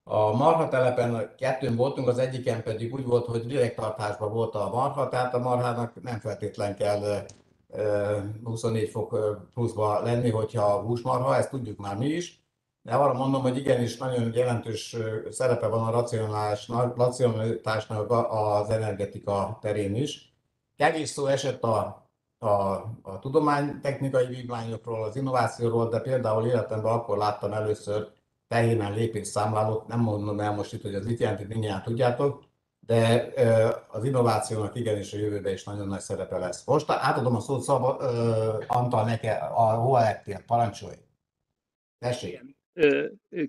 a marha telepen kettőn voltunk, az egyiken pedig úgy volt, hogy direkttartásban volt a marha, tehát a marhának nem feltétlen kell 24 fok pluszba lenni, hogyha húsmarha, ezt tudjuk már mi is. De arra mondom, hogy igenis nagyon jelentős szerepe van a racionalitásnak az energetika terén is. Kevés szó esett a, a, a tudománytechnikai vívmányokról, az innovációról, de például életemben akkor láttam először tehénen lépésszámlálót, nem mondom el most itt, hogy az mit jelenti, mindjárt tudjátok, de az innovációnak igenis a jövőben is nagyon nagy szerepe lesz. Most átadom a szót Szaba, Antal neke, a hol lettél, parancsolj. Tessék.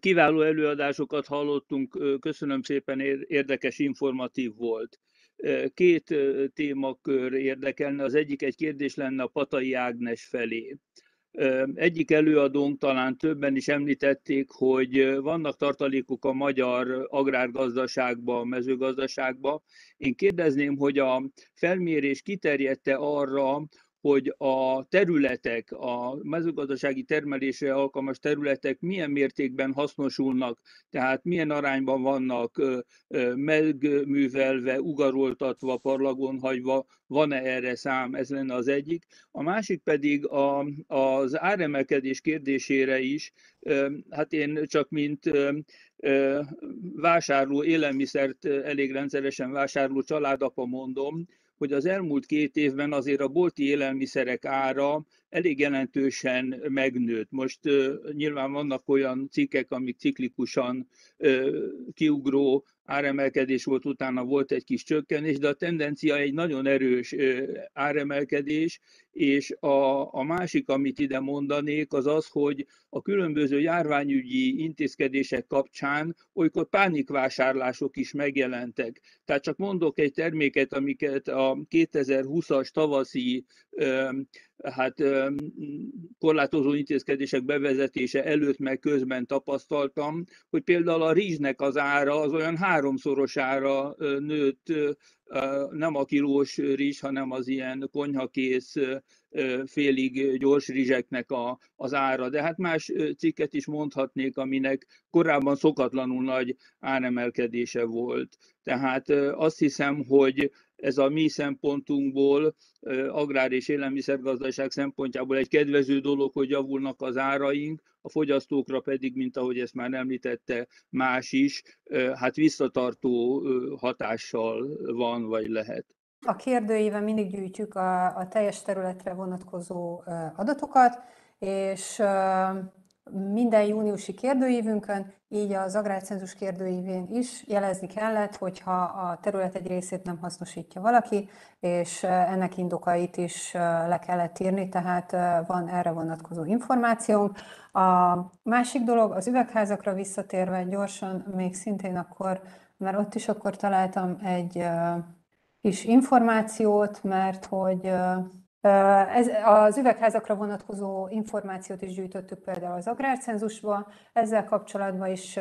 Kiváló előadásokat hallottunk, köszönöm szépen, érdekes, informatív volt. Két témakör érdekelne, az egyik egy kérdés lenne a Patai Ágnes felé. Egyik előadónk talán többen is említették, hogy vannak tartalékok a magyar agrárgazdaságban, mezőgazdaságban. Én kérdezném, hogy a felmérés kiterjedte arra, hogy a területek, a mezőgazdasági termelésre alkalmas területek milyen mértékben hasznosulnak, tehát milyen arányban vannak megművelve, ugaroltatva, parlagon hagyva, van-e erre szám, ez lenne az egyik. A másik pedig a, az áremelkedés kérdésére is, hát én csak mint vásárló, élelmiszert elég rendszeresen vásárló családapa mondom, hogy az elmúlt két évben azért a bolti élelmiszerek ára elég jelentősen megnőtt. Most nyilván vannak olyan cikkek, amik ciklikusan kiugró áremelkedés volt, utána volt egy kis csökkenés, de a tendencia egy nagyon erős áremelkedés, és a, a másik, amit ide mondanék, az az, hogy a különböző járványügyi intézkedések kapcsán olykor pánikvásárlások is megjelentek. Tehát csak mondok egy terméket, amiket a 2020-as tavaszi hát korlátozó intézkedések bevezetése előtt meg közben tapasztaltam, hogy például a rizsnek az ára az olyan háromszorosára nőtt, nem a kilós rizs, hanem az ilyen konyhakész félig gyors rizseknek a, az ára. De hát más cikket is mondhatnék, aminek korábban szokatlanul nagy áremelkedése volt. Tehát azt hiszem, hogy ez a mi szempontunkból, agrár és élelmiszergazdaság szempontjából egy kedvező dolog, hogy javulnak az áraink, a fogyasztókra pedig, mint ahogy ezt már említette más is, hát visszatartó hatással van vagy lehet. A kérdőíven mindig gyűjtjük a, a teljes területre vonatkozó adatokat, és minden júniusi kérdőívünkön, így az agrárcenzus kérdőívén is jelezni kellett, hogyha a terület egy részét nem hasznosítja valaki, és ennek indokait is le kellett írni, tehát van erre vonatkozó információnk. A másik dolog, az üvegházakra visszatérve gyorsan, még szintén akkor, mert ott is akkor találtam egy kis információt, mert hogy ez, az üvegházakra vonatkozó információt is gyűjtöttük például az agrárcenzusba. Ezzel kapcsolatban is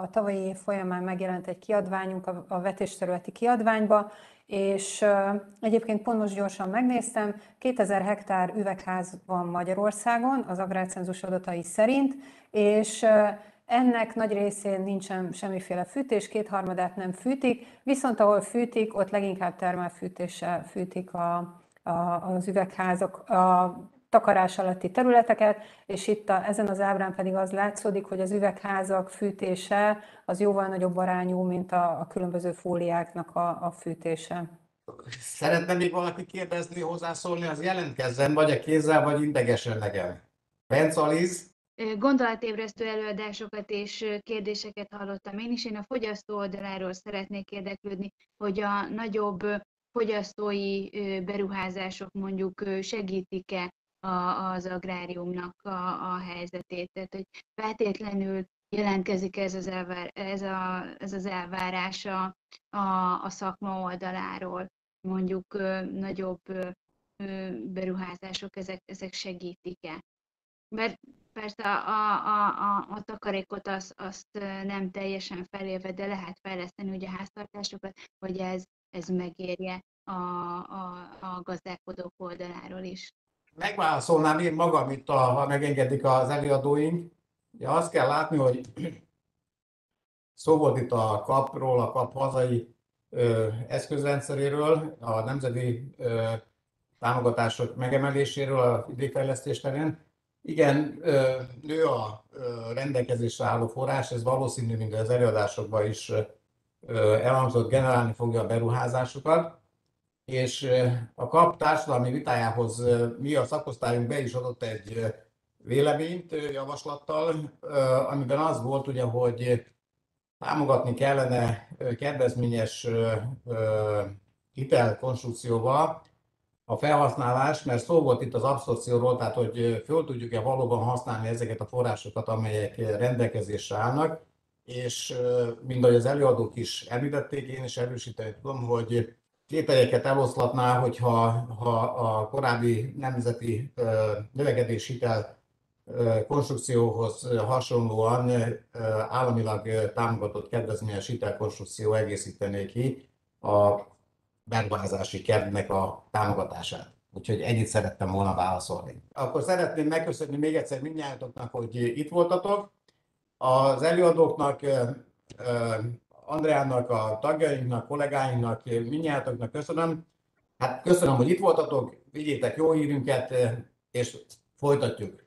a tavalyi év folyamán megjelent egy kiadványunk a vetésterületi kiadványba, és egyébként pont most gyorsan megnéztem, 2000 hektár üvegház van Magyarországon az agrárcenzus adatai szerint, és ennek nagy részén nincsen semmiféle fűtés, kétharmadát nem fűtik, viszont ahol fűtik, ott leginkább termelfűtéssel fűtik a, az üvegházak, a takarás alatti területeket, és itt a, ezen az ábrán pedig az látszódik, hogy az üvegházak fűtése az jóval nagyobb arányú, mint a, a különböző fóliáknak a, a fűtése. Szeretne még valaki kérdezni, hozzászólni, az jelentkezzen, vagy a kézzel, vagy idegesen nekem. Bence Aliz? Gondolatébresztő előadásokat és kérdéseket hallottam én is. Én a fogyasztó oldaláról szeretnék érdeklődni, hogy a nagyobb fogyasztói beruházások mondjuk segítik-e az agráriumnak a, a helyzetét. Tehát, hogy feltétlenül jelentkezik ez az, elvár, ez a, ez az elvárás a, a, a szakma oldaláról. Mondjuk nagyobb beruházások, ezek, ezek segítik-e. Mert persze a, a, a, a takarékot azt, azt nem teljesen felélve, de lehet fejleszteni ugye a háztartásokat, hogy ez, ez megérje a, a, a gazdálkodók oldaláról is. Megválaszolnám én magam itt, a, ha megengedik az előadóink. Ja, azt kell látni, hogy szó volt itt a kapról, a kap hazai ö, eszközrendszeréről, a nemzeti ö, támogatások megemeléséről a vidékfejlesztés terén. Igen, nő a rendelkezésre álló forrás, ez valószínű, mint az előadásokban is elhangzott, generálni fogja a beruházásokat, és a KAP társadalmi vitájához mi a szakosztályunk be is adott egy véleményt javaslattal, amiben az volt ugye, hogy támogatni kellene kedvezményes hitelkonstrukcióval a felhasználás, mert szó volt itt az abszorcióról, tehát hogy föl tudjuk-e valóban használni ezeket a forrásokat, amelyek rendelkezésre állnak, és mind ahogy az előadók is említették, én is erősíteni tudom, hogy tételjeket eloszlatná, hogyha ha a korábbi nemzeti növekedési hitel konstrukcióhoz hasonlóan államilag támogatott kedvezményes hitelkonstrukció egészítené ki a beruházási kedvnek a támogatását. Úgyhogy ennyit szerettem volna válaszolni. Akkor szeretném megköszönni még egyszer mindnyájatoknak, hogy itt voltatok. Az előadóknak, Andreának, a tagjainknak, kollégáinknak, mindnyájatoknak köszönöm. Hát köszönöm, hogy itt voltatok, vigyétek jó hírünket, és folytatjuk.